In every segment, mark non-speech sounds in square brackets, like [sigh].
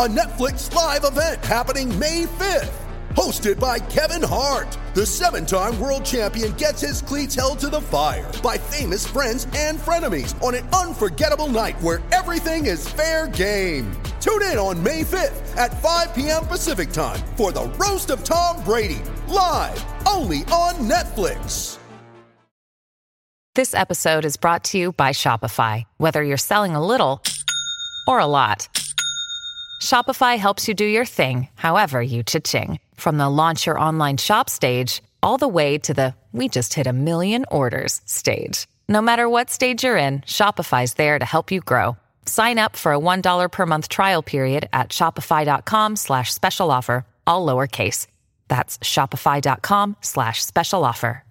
a Netflix live event happening May 5th. Hosted by Kevin Hart, the seven time world champion gets his cleats held to the fire by famous friends and frenemies on an unforgettable night where everything is fair game. Tune in on May 5th at 5 p.m. Pacific time for the Roast of Tom Brady, live only on Netflix. This episode is brought to you by Shopify. Whether you're selling a little or a lot, Shopify helps you do your thing, however you cha-ching. From the launch your online shop stage, all the way to the we just hit a million orders stage. No matter what stage you're in, Shopify's there to help you grow. Sign up for a $1 per month trial period at shopify.com slash special offer, all lowercase. That's shopify.com slash special offer.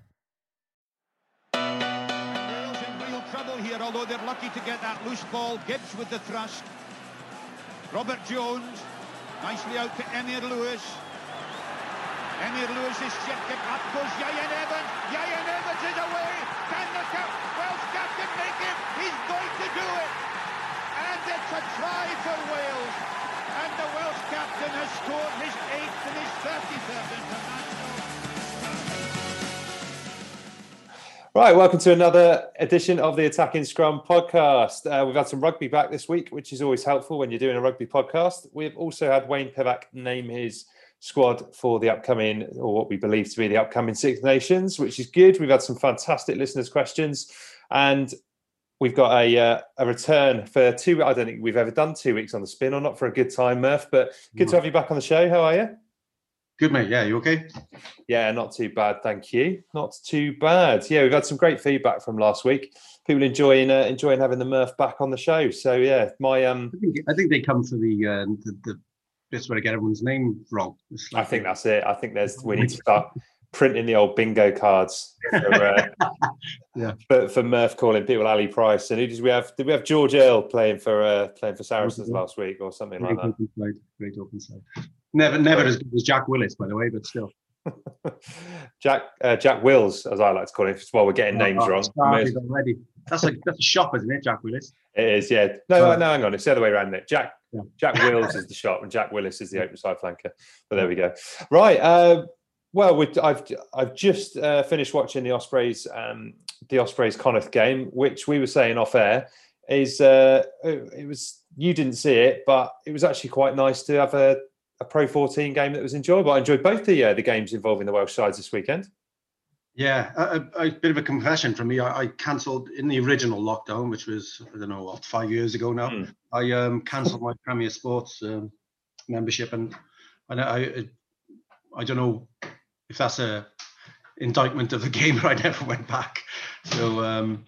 Although they're lucky to get that loose ball. Gibbs with the thrust. Robert Jones, nicely out to Emyr Lewis. Emyr Lewis is shifted up, goes Ieuan Evans. Ieuan Evans is away. Can the cap- Welsh captain make it? He's going to do it. And it's a try for Wales. And the Welsh captain has scored his eighth and his 33rd Right, welcome to another edition of the Attacking Scrum podcast. Uh, we've had some rugby back this week, which is always helpful when you're doing a rugby podcast. We've also had Wayne Pivac name his squad for the upcoming, or what we believe to be the upcoming Six Nations, which is good. We've had some fantastic listeners' questions, and we've got a uh, a return for two. I don't think we've ever done two weeks on the spin, or not for a good time, Murph. But good to have you back on the show. How are you? Good mate, yeah, you okay? Yeah, not too bad, thank you. Not too bad. Yeah, we've had some great feedback from last week. People enjoying uh, enjoying having the Murph back on the show. So yeah, my um, I think, I think they come for the uh, the, the bits where I get everyone's name wrong. It's I think that's it. I think there's we need to start [laughs] printing the old bingo cards for, uh, [laughs] Yeah. for, for Murph calling people Ali Price. And who did we have? Did we have George Earl playing for uh, playing for Saracens last week or something like that? great open side. Never, never as good as Jack Willis, by the way, but still. [laughs] Jack uh, Jack Wills, as I like to call him, while we're getting names Oh, wrong. already. That's a that's a shop, isn't it, Jack Willis? It is, yeah. No, Oh. no, hang on. It's the other way around. It. Jack Yeah. Jack Wills is the [laughs] shop, and Jack Willis is the open side flanker. But there we go. Right. Uh, well, I've I've just uh, finished watching the Ospreys um, the Ospreys Connacht game, which we were saying off air is uh, it, it was you didn't see it, but it was actually quite nice to have a, a Pro 14 game that was enjoyable. I enjoyed both the uh, the games involving the Welsh sides this weekend. Yeah, a, a, bit of a confession from me. I, I cancelled in the original lockdown, which was I don't know what five years ago now. Hmm. I um, cancelled my Premier Sports um, membership, and and I, I I don't know if that's a indictment of the [laughs] game, but I never went back. So um,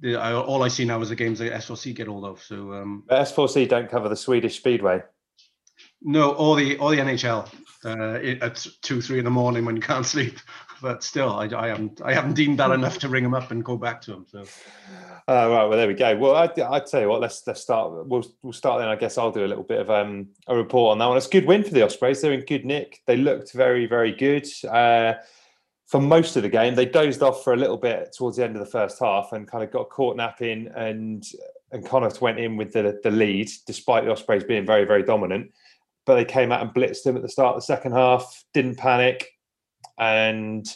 the, I, all I see now is the games that S4C get hold of. So um, S4C don't cover the Swedish Speedway. No, all the all the NHL uh, at two three in the morning when you can't [laughs] sleep. But still, I, I haven't I haven't deemed that enough to ring them up and go back to them. So. Uh, right, well, there we go. Well, I, I tell you what, let's let's start. We'll we'll start then. I guess I'll do a little bit of um, a report on that one. It's a good win for the Ospreys. They're in good nick. They looked very very good uh, for most of the game. They dozed off for a little bit towards the end of the first half and kind of got caught napping. And and Connacht went in with the the lead despite the Ospreys being very very dominant. But they came out and blitzed them at the start of the second half. Didn't panic, and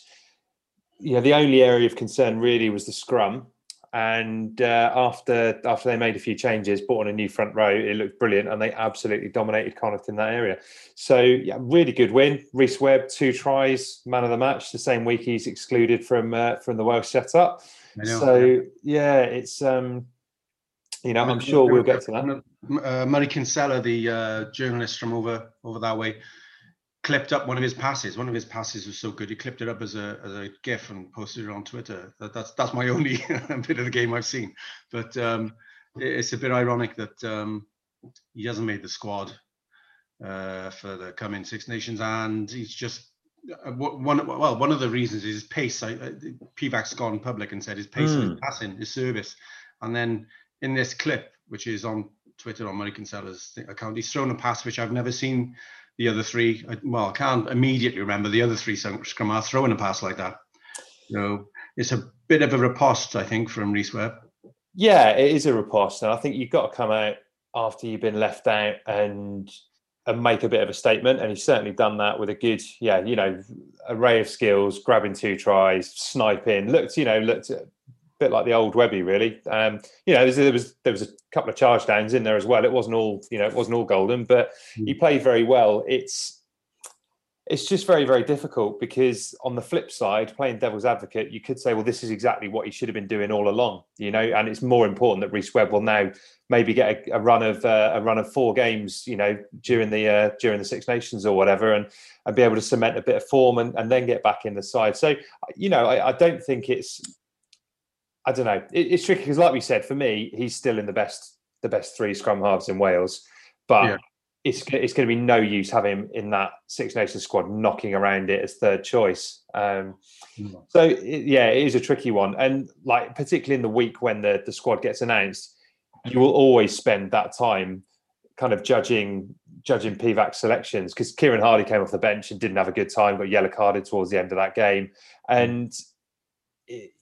yeah, the only area of concern really was the scrum and uh, after after they made a few changes, brought on a new front row, it looked brilliant, and they absolutely dominated Connacht in that area. So yeah, really good win. Rhys Webb, two tries, man of the match. The same week he's excluded from uh, from the Welsh setup. So yeah, it's um, you know, I'm sure we'll get to that. Uh, Murray Kinsella, the uh, journalist from over over that way, clipped up one of his passes. One of his passes was so good, he clipped it up as a as a GIF and posted it on Twitter. That, that's that's my [laughs] only bit of the game I've seen. But um, it's a bit ironic that um, he hasn't made the squad uh, for the coming Six Nations, and he's just uh, one. Well, one of the reasons is his pace. I, uh, Pivac's gone public and said his pace, mm. his passing, his service, and then in this clip, which is on Twitter on Murray Kinsella's account, he's thrown a pass which I've never seen the other three. Uh, well, I can't immediately remember the other three scrum half throwing a pass like that. So it's a bit of a riposte, I think, from Rhys Webb. Yeah, it is a riposte, and I think you've got to come out after you've been left out and and make a bit of a statement. And he's certainly done that with a good, yeah, you know, array of skills, grabbing two tries, sniping. Looked, you know, looked bit like the old Webby, really. Um, you know, there was there was a couple of charge downs in there as well. It wasn't all, you know, it wasn't all golden, but he hmm. played very well. It's it's just very very difficult because on the flip side playing devil's advocate you could say well this is exactly what he should have been doing all along you know and it's more important that Rhys Webb will now maybe get a, a run of uh, a run of four games you know during the uh, during the Six Nations or whatever and and be able to cement a bit of form and, and then get back in the side so you know I, I don't think it's I don't know it, it's tricky because like we said for me he's still in the best the best three scrum halves in Wales but yeah it's it's going to be no use having him in that Six Nations squad knocking around it as third choice. Um, mm. So it, yeah, it is a tricky one, and like particularly in the week when the the squad gets announced, you will always spend that time kind of judging judging Pivac selections because Kieran Hardy came off the bench and didn't have a good time, got yellow carded towards the end of that game, mm. and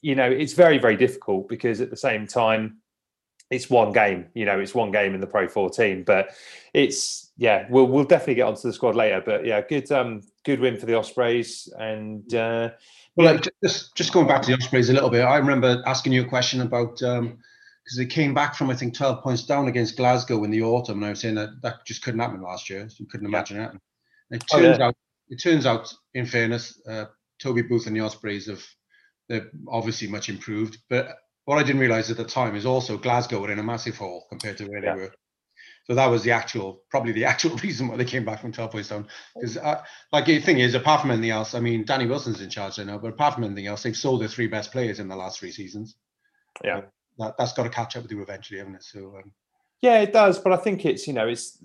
you know it's very very difficult because at the same time it's one game, you know, it's one game in the Pro 14, but it's yeah, we'll we'll definitely get onto the squad later. But yeah, good um good win for the Ospreys and uh well like, just just going back to the Ospreys a little bit, I remember asking you a question about um because they came back from I think 12 points down against Glasgow in the autumn, and I was saying that that just couldn't happen last year. So you couldn't imagine yeah. it. It turns oh, yeah. out, it turns out, in fairness, uh, Toby Booth and the Ospreys have they're obviously much improved. But what I didn't realize at the time is also Glasgow were in a massive hole compared to where yeah. they were. So that was the actual, probably the [laughs] actual reason why they came back from 12 points down. Because, uh, like, the thing is, apart from anything else, I mean, Danny Wilson's in charge there now, but apart from anything else, they've sold their three best players in the last three seasons. Yeah. that, has got to catch up with you eventually, haven't it? So, um, yeah, it does. But I think it's, you know, it's,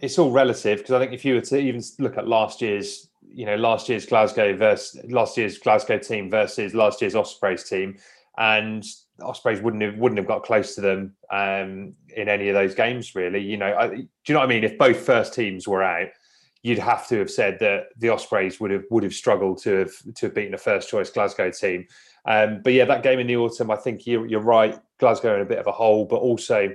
it's all relative because I think if you were to even look at last year's, you know, last year's Glasgow versus last year's Glasgow team versus last year's Ospreys team, and Ospreys wouldn't have wouldn't have got close to them um, in any of those games. Really, you know, I, do you know what I mean? If both first teams were out, you'd have to have said that the Ospreys would have would have struggled to have to have beaten a first choice Glasgow team. Um, but yeah, that game in the autumn, I think you're, you're right. Glasgow in a bit of a hole, but also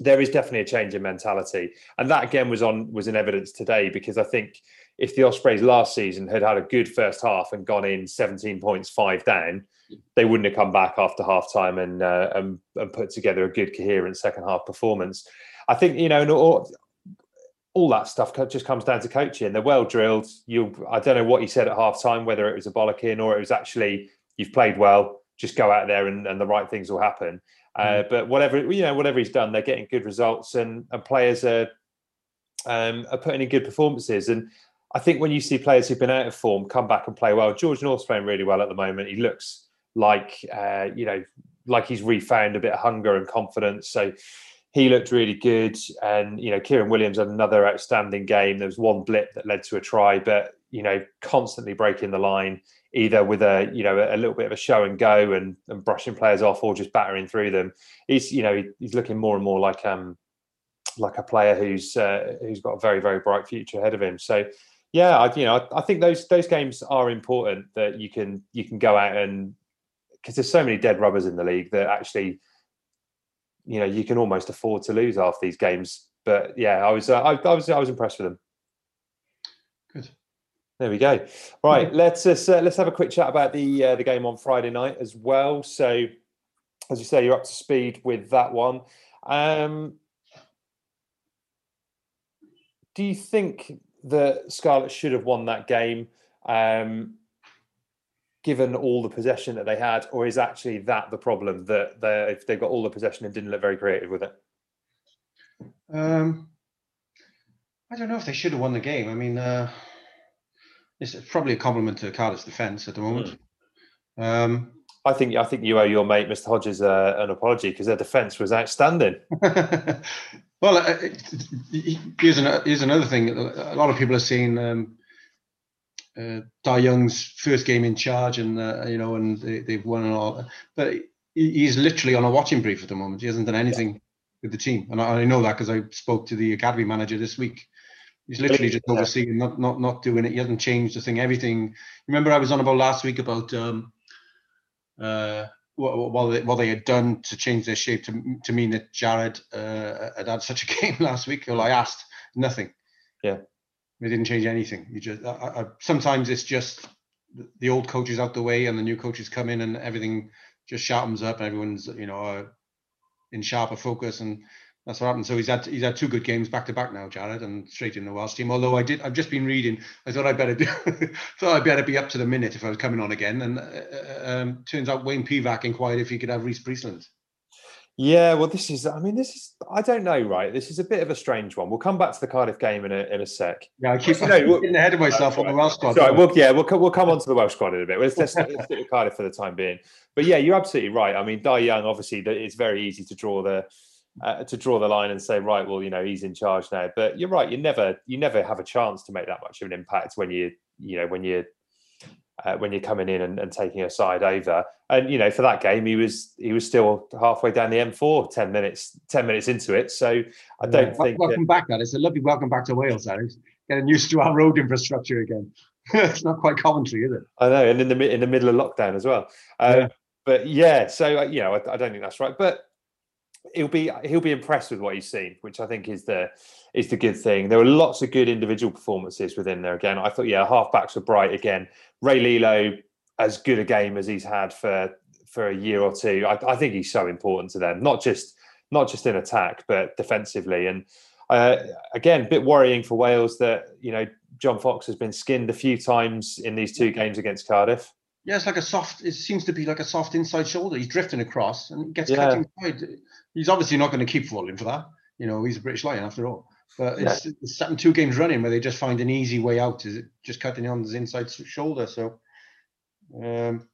there is definitely a change in mentality, and that again was on was in evidence today because I think if the Ospreys last season had had a good first half and gone in 17 points, five down, they wouldn't have come back after half time and, uh, and, and put together a good coherent second half performance. I think you know all, all that stuff just comes down to coaching. They're well drilled. You, I don't know what he said at half time, whether it was a bollocking or it was actually you've played well. Just go out there and, and the right things will happen. Uh, mm. But whatever you know, whatever he's done, they're getting good results, and, and players are um, are putting in good performances. And I think when you see players who've been out of form come back and play well, George North's playing really well at the moment. He looks like uh, you know like he's refound a bit of hunger and confidence. So he looked really good, and you know Kieran Williams had another outstanding game. There was one blip that led to a try, but you know constantly breaking the line either with a you know a little bit of a show and go and, and brushing players off or just battering through them. He's you know he's looking more and more like um like a player who's uh, who's got a very very bright future ahead of him. So yeah, I, you know, I, I, think those those games are important that you can you can go out and because there's so many dead rubbers in the league that actually, you know, you can almost afford to lose half these games. But yeah, I was uh, I, I, was I was impressed with them. Good. There we go. Right, yeah. let's uh, let's have a quick chat about the uh, the game on Friday night as well. So, as you say, you're up to speed with that one. Um, do you think that Scarlet should have won that game, um, given all the possession that they had, or is actually that the problem that they if they got all the possession and didn't look very creative with it? Um, I don't know if they should have won the game. I mean, uh, it's probably a compliment to Cardiff's defence at the moment. Um, I think I think you owe your mate Mr. Hodges uh, an apology because their defence was outstanding. [laughs] well, uh, here's, an, here's another thing. A lot of people are saying um, uh, Dai Young's first game in charge, and uh, you know, and they, have won and all. But he's literally on a watching brief at the moment. He hasn't done anything with the team, and I, I know that because I spoke to the academy manager this week. He's literally just overseeing, not not not doing it. He hasn't changed the thing. Everything. Remember, I was on about last week about um, uh, what, what, they, what they had done to change their shape to to mean that Jarrod uh, had had such a [laughs] game last week. Well, I asked nothing. Yeah, they didn't change anything. You just I, I, sometimes it's just the old coaches out the way and the new coaches come in and everything just sharpens up and everyone's you know in sharper focus and that's what happened. So he's had he's had two good games back to back now, Jarrod, and straight in the Welsh team. Although I did, I've just been reading. I thought I better do, [laughs] thought I'd better be up to the minute if I was coming on again. And uh, uh um, turns out Wayne Pivac inquired if he could have Rhys Priestland. Yeah, well, this is. I mean, this is. I don't know, right? This is a bit of a strange one. We'll come back to the Cardiff game in a in a sec. Yeah, I keep you know, getting ahead of myself on the Welsh squad. Sorry, we'll, yeah, we'll we'll come on to the Welsh squad in a bit. Let's, let's, let's stick with Cardiff for the time being. But yeah, you're absolutely right. I mean, Dai Young, obviously, it's very easy to draw the uh, to draw the line and say, right, well, you know, he's in charge now. But you're right. You never you never have a chance to make that much of an impact when you you know when you uh, when you're coming in and, and, taking a side over. And you know, for that game, he was he was still halfway down the M4, 10 minutes, 10 minutes into it. So I don't yeah. think welcome that... back, It's A lovely welcome back to Wales, Alex. Getting used to our road infrastructure again. [laughs] it's not quite Coventry, is it? I know, and in the in the middle of lockdown as well. Um, yeah. But yeah, so uh, you know, I, I don't think that's right. But he'll be he'll be impressed with what he's seen, which I think is the is the good thing. There were lots of good individual performances within there. Again, I thought yeah, halfbacks were bright again. Rey Lee-Lo, as good a game as he's had for for a year or two. I, I think he's so important to them, not just not just in attack, but defensively. And uh, again, a bit worrying for Wales that you know John Fox has been skinned a few times in these two games against Cardiff. Yeah, it's like a soft. It seems to be like a soft inside shoulder. He's drifting across and gets yeah. cut inside. He's obviously not going to keep falling for that. You know, he's a British Lion after all. But it's, yeah. it's happened two games running where they just find an easy way out. Is it just cutting on his inside shoulder? So um,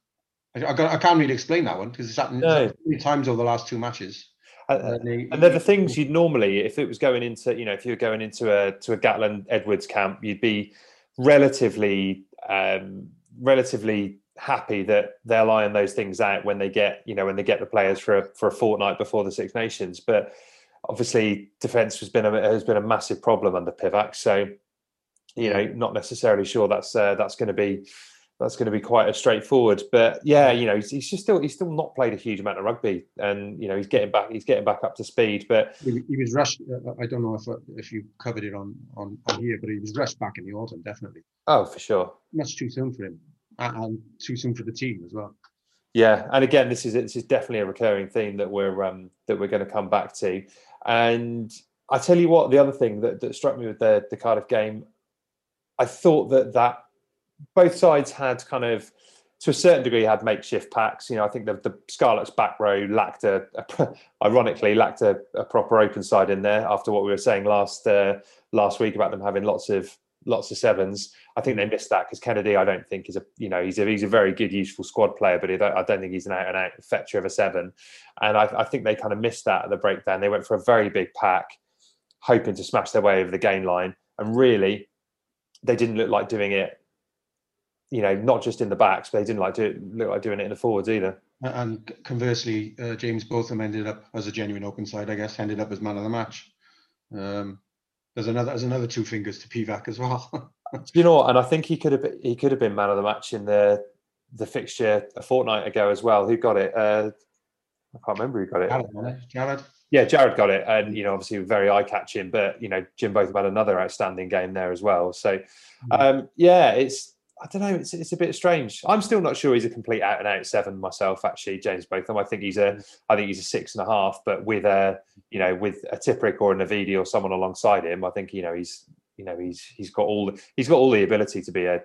I, I, I, can't really explain that one because it's happened no. three times over the last two matches. Uh, and, they, and they're the things you'd normally, if it was going into, you know, if you were going into a to a Gatland Edwards camp, you'd be relatively, um, relatively happy that they'll iron those things out when they get you know when they get the players for a, for a fortnight before the Six Nations. But obviously, defence has been a, has been a massive problem under Pivac. So you know, not necessarily sure that's uh, that's going to be that's going to be quite a straightforward. But yeah, you know, he's, he's, just still he's still not played a huge amount of rugby, and you know, he's getting back he's getting back up to speed. But he, he was rushed. Uh, I don't know if if you covered it on, on on here, but he was rushed back in the autumn, definitely. Oh, for sure. Much too soon for him and too soon for the team as well. Yeah, and again, this is this is definitely a recurring theme that we're um, that we're going to come back to. And I tell you what, the other thing that, that struck me with the the Cardiff game, I thought that that both sides had kind of to a certain degree had makeshift packs. You know, I think the, the Scarlets back row lacked a, a ironically lacked a, a, proper open side in there after what we were saying last uh, last week about them having lots of lots of sevens. I think they missed that because Kennedy, I don't think is a you know he's a he's a very good useful squad player, but I don't think he's an out and out fetcher of a seven. And I, I think they kind of missed that at the breakdown. They went for a very big pack, hoping to smash their way over the gain line, and really, they didn't look like doing it. You know, not just in the backs, but they didn't like do look like doing it in the forwards either. And conversely, uh, James Botham ended up as a genuine open side, I guess, ended up as man of the match. Um, there's another there's another two fingers to Pivac as well. [laughs] you know, and I think he could have been, he could have been man of the match in the the fixture a fortnight ago as well. Who got it? Uh, I can't remember who got it. Jarrod, Jarrod. Yeah, Jarrod got it, and you know, obviously very eye catching. But you know, Jim Botham had another outstanding game there as well. So, hmm. um, yeah, it's I don't know. It's, it's a bit strange. I'm still not sure he's a complete out and out seven myself. Actually, James Botham. I think he's a. I think he's a six and a half. But with a, you know, with a Tipuric or a Navidi or someone alongside him, I think you know he's, you know, he's he's got all he's got all the ability to be a,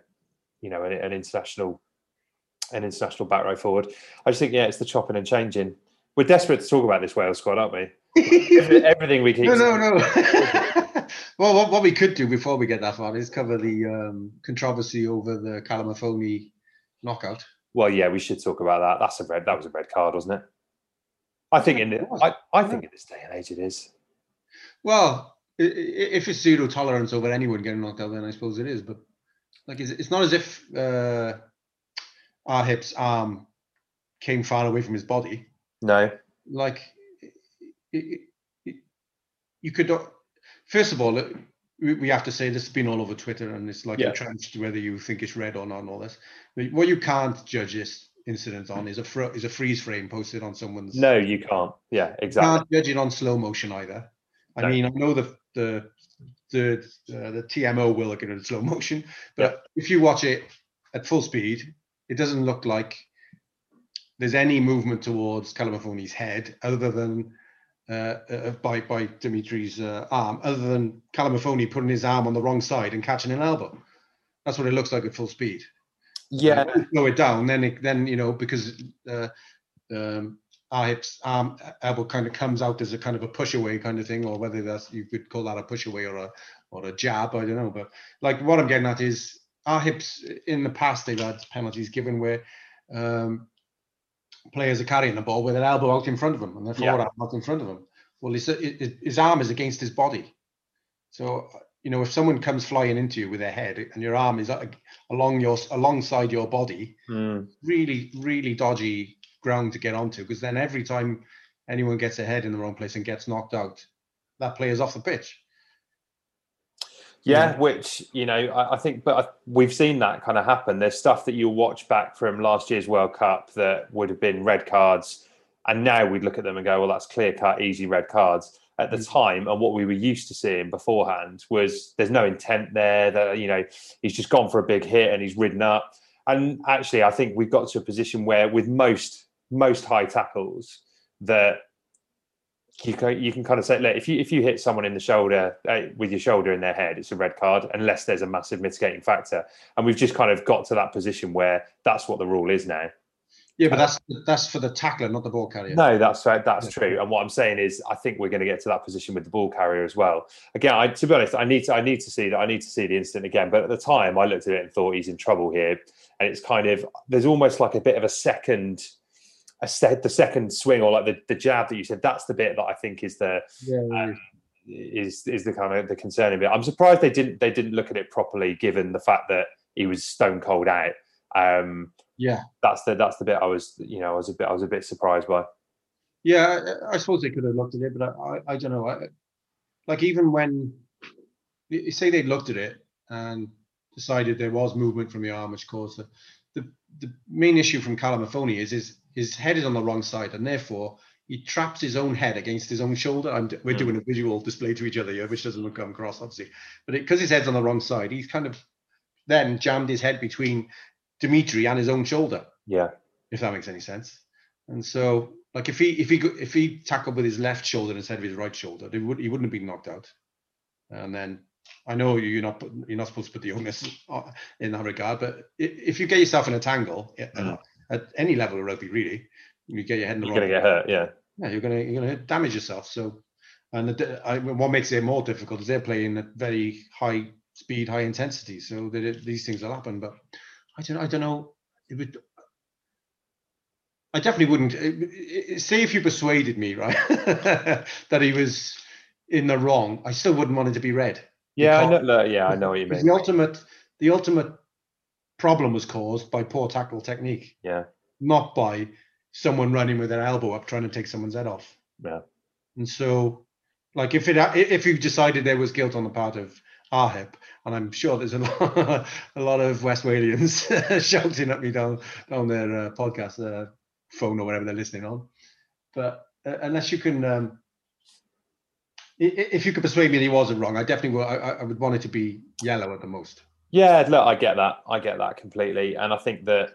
you know, an, an international, an international back row forward. I just think yeah, it's the chopping and changing. We're desperate to talk about this Wales squad, aren't we? [laughs] Everything we keep. No, no, no. [laughs] Well, what, what we could do before we get that far is cover the um, controversy over the Kalamafoni knockout. Well, yeah, we should talk about that. That's a red. That was a red card, wasn't it? I think in the, I, I think in this day and age it is. Well, if it's zero tolerance over anyone getting knocked out, then I suppose it is. But like, it's, not as if uh, Arhip's arm came far away from his body. No. Like, i- i- i- you could. First of all, we we have to say this has been all over Twitter, and it's like Yeah. entrenched whether you think it's red or not, and all this. But what you can't judge this incident on is a fro- is a freeze frame posted on someone's No, you can't. Yeah, exactly. can't judge it on slow motion either. I No. mean, I know the the the uh, the TMO will look at it in slow motion, but if you watch it at full speed, it doesn't look like there's any movement towards Kalamafoni's head other than uh, uh, by by Dimitri's uh, arm, other than Kalamafoni putting his arm on the wrong side and catching an elbow. That's what it looks like at full speed. Yeah. Uh, slow it down, then it, then you know because uh, um, Arhip's arm elbow kind of comes out as a kind of a push away kind of thing, or whether that's you could call that a push away or a or a jab. I don't know, but like what I'm getting at is Arhip's in the past they've had penalties given where um, players are carrying the ball with their elbow out in front of them and their Yeah. forward out in front of them. Well, his, his arm is against his body. So, you know, if someone comes flying into you with their head and your arm is uh, along your alongside your body, Mm. really, really dodgy ground to get onto because then every time anyone gets a head in the wrong place and gets knocked out, that player's off the pitch. Yeah, which you know, I, I think, but I, we've seen that kind of happen. There's stuff that you'll watch back from last year's World Cup that would have been red cards, and now we'd look at them and go, "Well, that's clear cut, easy red cards." At the mm. time, and what we were used to seeing beforehand was there's no intent there. That you know, he's just gone for a big hit and he's ridden up. And actually, I think we've got to a position where, with most most high tackles, that you can you can kind of say, look, if you if you hit someone in the shoulder uh, with your shoulder in their head, it's a red card unless there's a massive mitigating factor. And we've just kind of got to that position where that's what the rule is now. Yeah, but that's that's for the tackler, not the ball carrier. No, that's right. That's Yeah. true. And what I'm saying is, I think we're going to get to that position with the ball carrier as well. Again, I, to be honest, I need to I need to see that. I need to see the incident again. But at the time, I looked at it and thought he's in trouble here. And it's kind of there's almost like a bit of a second, a set the second swing or like the, the jab that you said. That's the bit that I think is the Yeah, is is the kind of the concerning bit. I'm surprised they didn't they didn't look at it properly, given the fact that he was stone cold out. Um, yeah, that's the that's the bit I was you know I was a bit I was a bit surprised by. yeah. I, I suppose they could have looked at it, but I, I, I don't know. I, like even when you say they looked at it and decided there was movement from the arm, which caused the the, the main issue from Kalamafoni is his his head is on the wrong side, and therefore he traps his own head against his own shoulder. I'm, we're Mm. doing a visual display to each other here, which doesn't look come across obviously, but because his head's on the wrong side, he's kind of then jammed his head between Dimitri and his own shoulder Yeah, if that makes any sense. And so, like, if he if he go- if he tackled with his left shoulder instead of his right shoulder, he would he wouldn't have been knocked out. And then I know you're not put- you're not supposed to put the onus uh, [laughs] in that regard, but if you get yourself in a tangle uh, Mm. At any level of rugby, really, you get your head in the you're wrong. going to get hurt. Yeah, Yeah, you're gonna you're gonna damage yourself. So, and the, I, what makes it more difficult is they're playing at very high speed, high intensity, so that it, these things will happen. But I don't I don't know. It would. I definitely wouldn't say if you persuaded me, [laughs] right, that he was in the wrong. I still wouldn't want it to be red. yeah, I know, yeah, I know what you mean. The ultimate, the ultimate problem was caused by poor tackle technique, Yeah, not by someone running with their elbow up trying to take someone's head off. yeah, And so, like, if it if you decided there was guilt on the part of Arhip, and I'm sure there's a [laughs] lot, a lot of West Walians [laughs] shouting at me down down their uh, podcast uh, phone or whatever they're listening on, but uh, unless you can, um, if you could persuade me that he wasn't wrong, I definitely would. I I would want it to be yellow at the most. Yeah. Look, I get that. I get that completely, and I think that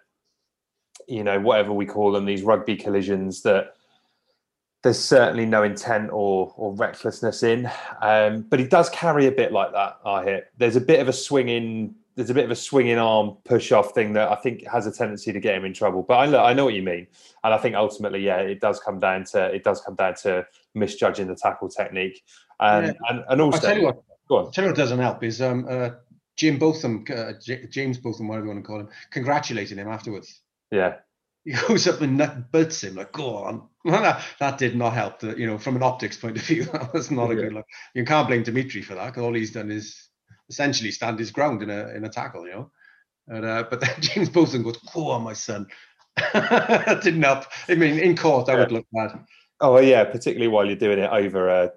you know whatever we call them, these rugby collisions that. There's certainly no intent or or recklessness in, um, but he does carry a bit like that. I hit. There's a bit of a swinging. There's a bit of a swinging arm push off thing that I think has a tendency to get him in trouble. But I know I know what you mean, and I think ultimately, yeah, it does come down to it does come down to misjudging the tackle technique, and Yeah. and, and I also tell you what, Go on. Tell you what doesn't help is um, uh, Jim Botham, uh, J- James Botham, whatever you want to call him, congratulating him afterwards. Yeah. He goes up and nut butts him like, "Go on." [laughs] that, did not help. The, you know, from an optics point of view, [laughs] that was not a Yeah. good look. You can't blame Dimitri for that because all he's done is essentially stand his ground in a in a tackle. You know, and, uh, but [laughs] then James Botham goes, "Go on, my son." that didn't help. I mean, in court, that would look bad. Oh yeah, particularly while you're doing it over uh,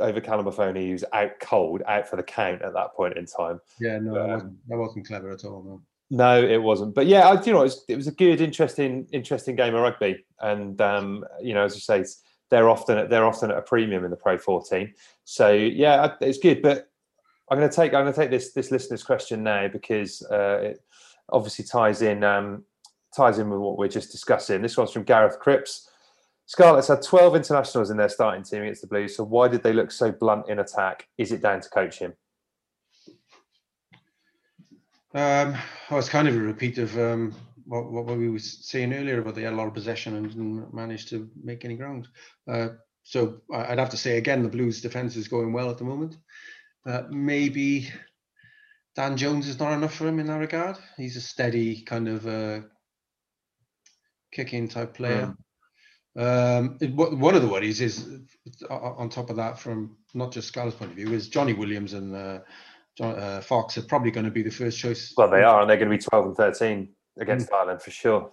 over Mahoney, who's out cold, out for the count at that point in time. Yeah, no, that Um, wasn't, that wasn't clever at all. No. No, it wasn't. But yeah, I, you know, it was, it was a good, interesting, interesting game of rugby. And um, you know, as you say, they're often they're often at a premium in the Pro 14. So yeah, it's good. But I'm going to take I'm going to take this this listener's question now because uh, it obviously ties in um, ties in with what we're just discussing. This one's from Gareth Cripps. Scarlets had 12 internationals in their starting team against the Blues. So why did they look so blunt in attack? Is it down to coaching? Um, well, it's kind of a repeat of um, what, what we were saying earlier about they had a lot of possession and didn't manage to make any ground. Uh, so I'd have to say again, the Blues' defense is going well at the moment. Uh, maybe Dan Jones is not enough for him in that regard. He's a steady kind of uh, kick-in type player. Um, it- one of the worries is, uh, on top of that, from not just Scarlett's point of view, is Johnny Williams and uh, John, uh, Fox are probably going to be the first choice. Well, they are, and they're going to be 12 and 13 against Ireland for sure.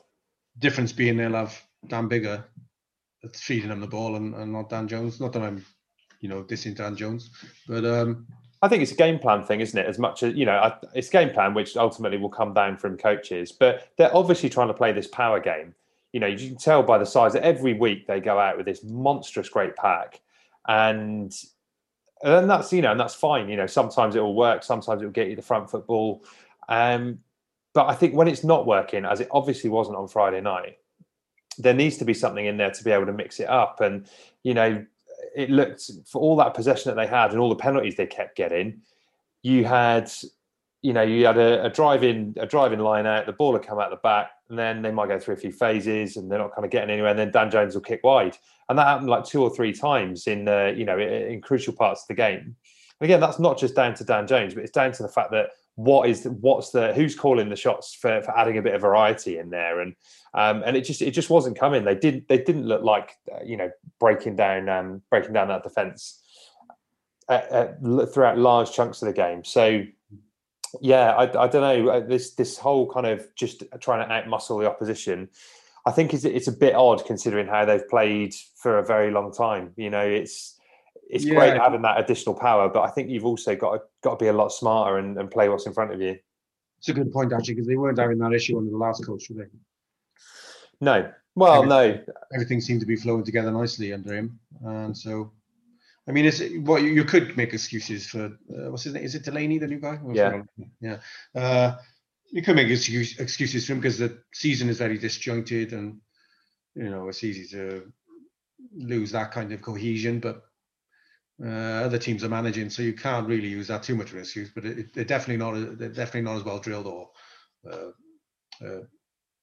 Difference being they'll have Dan Biggar that's feeding them the ball and, and not Dan Jones. Not that I'm, you know, dissing Dan Jones, but um, I think it's a game plan thing, isn't it? As much as you know, it's game plan, which ultimately will come down from coaches. But they're obviously trying to play this power game. You know, you can tell by the size that every week they go out with this monstrous great pack, and and then that's you know, and that's fine. You know, sometimes it will work, sometimes it will get you the front football. Um, but I think when it's not working, as it obviously wasn't on Friday night, there needs to be something in there to be able to mix it up. And you know, it looked for all that possession that they had and all the penalties they kept getting. You had, you know, you had a, a driving a driving line out. The ball would come out the back, and then they might go through a few phases, and they're not kind of getting anywhere. And then Dan Jones will kick wide, and that happened like two or three times in uh, you know in, crucial parts of the game. And again, that's not just down to Dan Jones, but it's down to the fact that what is what's the who's calling the shots for, for adding a bit of variety in there, and um, and it just it just wasn't coming. They didn't they didn't look like uh, you know breaking down um, breaking down that defense uh, uh, throughout large chunks of the game. So yeah, I, I don't know uh, this this whole kind of just trying to outmuscle the opposition. I think it's it's a bit odd considering how they've played for a very long time. You know, it's it's great having that additional power, but I think you've also got to, got to be a lot smarter and, and play what's in front of you. it's a good point actually because they weren't having that issue under the last coach, were they? No, well, no, Everything seemed to be flowing together nicely under him, and so. I mean, it's what you, you could make excuses for. Uh, what's his name? Is it Delaney, the new guy? Yeah. yeah. Uh, you could make excuse, excuses for him because the season is very disjointed, and you know it's easy to lose that kind of cohesion. But uh, other teams are managing, so you can't really use that too much of an excuse. But it, they're definitely not. They're definitely not as well drilled or uh, uh,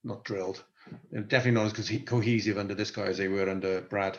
not drilled. They're definitely not as cohe- cohesive under this guy as they were under Brad.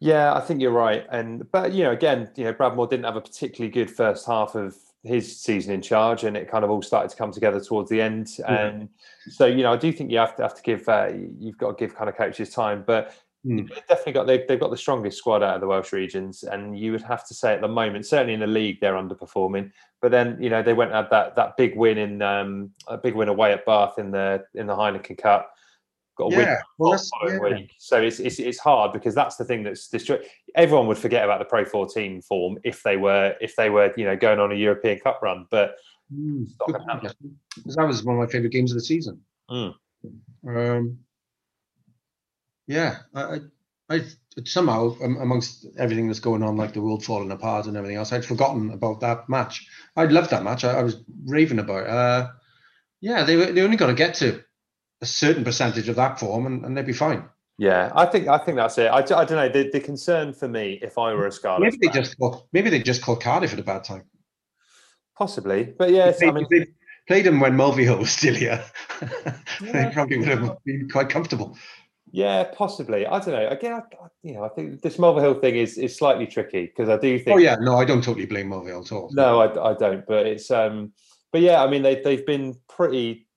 Yeah, I think you're right. And but you know, again, you know, Brad Mooar didn't have a particularly good first half of his season in charge, and it kind of all started to come together towards the end. And so, you know, I do think you have to have to give uh, you've got to give kind of coaches time, but Mm. they've definitely got they've, they've got the strongest squad out of the Welsh regions, and you would have to say at the moment, certainly in the league, they're underperforming. But then you know they went and had that that big win in um, a big win away at Bath in the in the Heineken Cup. Got a win Yeah, well, the following yeah. week. So it's, it's it's hard because that's the thing that's destroyed. Everyone would forget about the Pro 14 form if they were if they were you know going on a European Cup run, but Mm, not gonna happen. actually. 'Cause that was one of my favorite games of the season. Mm. Um, yeah, I, I, I somehow amongst everything that's going on, like the world falling apart and everything else, I'd forgotten about that match. I loved that match. I, I was raving about. It. Uh, yeah, they were, they only got to get to a certain percentage of that form, and, and they'd be fine. yeah, I think I think that's it. I, I don't know. The, the concern for me, if I were a Scarlet, Maybe they just caught, maybe they just caught Cardiff at a bad time. possibly, but yeah, They, I mean, they played them when Mulvihill was still here. [laughs] they probably would have been quite comfortable. Yeah, possibly. I don't know. Again, I, you know, I think this Mulvihill thing is is slightly tricky because I do think. Oh yeah, no, I don't totally blame Mulvihill at all. No, I, I don't. But it's um, but yeah, I mean they they've been pretty.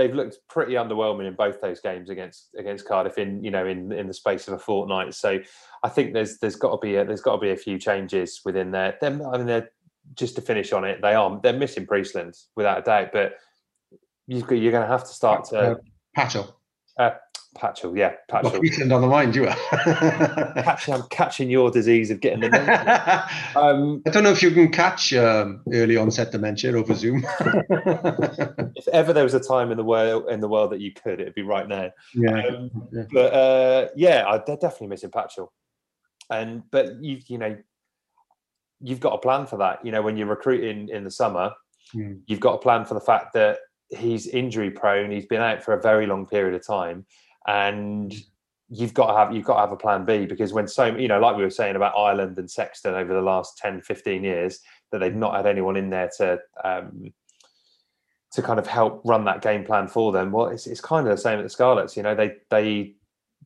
They've looked pretty underwhelming in both those games against against Cardiff in you know in in the space of a fortnight. So I think there's there's got to be a, there's got to be a few changes within there. Them, I mean, they're just to finish on it. They are they're missing Priestland without a doubt, but you've got, you're going to have to start to Uh, Patchell. uh, Patchell, yeah, Patchell. Priestland on the mind, you are. Catch, I'm catching your disease of getting the [laughs] name. Um, I don't know if you can catch um, early onset dementia over Zoom. [laughs] [laughs] if ever there was a time in the world in the world that you could, it'd be right now. yeah. Um, Yeah. But uh, yeah, I, they're definitely missing Patchell, and but you you know you've got a plan for that. You know when you're recruiting in the summer, Mm. you've got a plan for the fact that he's injury prone. He's been out for a very long period of time, and you've got to have you've got to have a plan B because when so you know like we were saying about Ireland and Sexton over the last 10 15 years that they've not had anyone in there to um, to kind of help run that game plan for them. Well it's, it's kind of the same at the Scarlets you know they they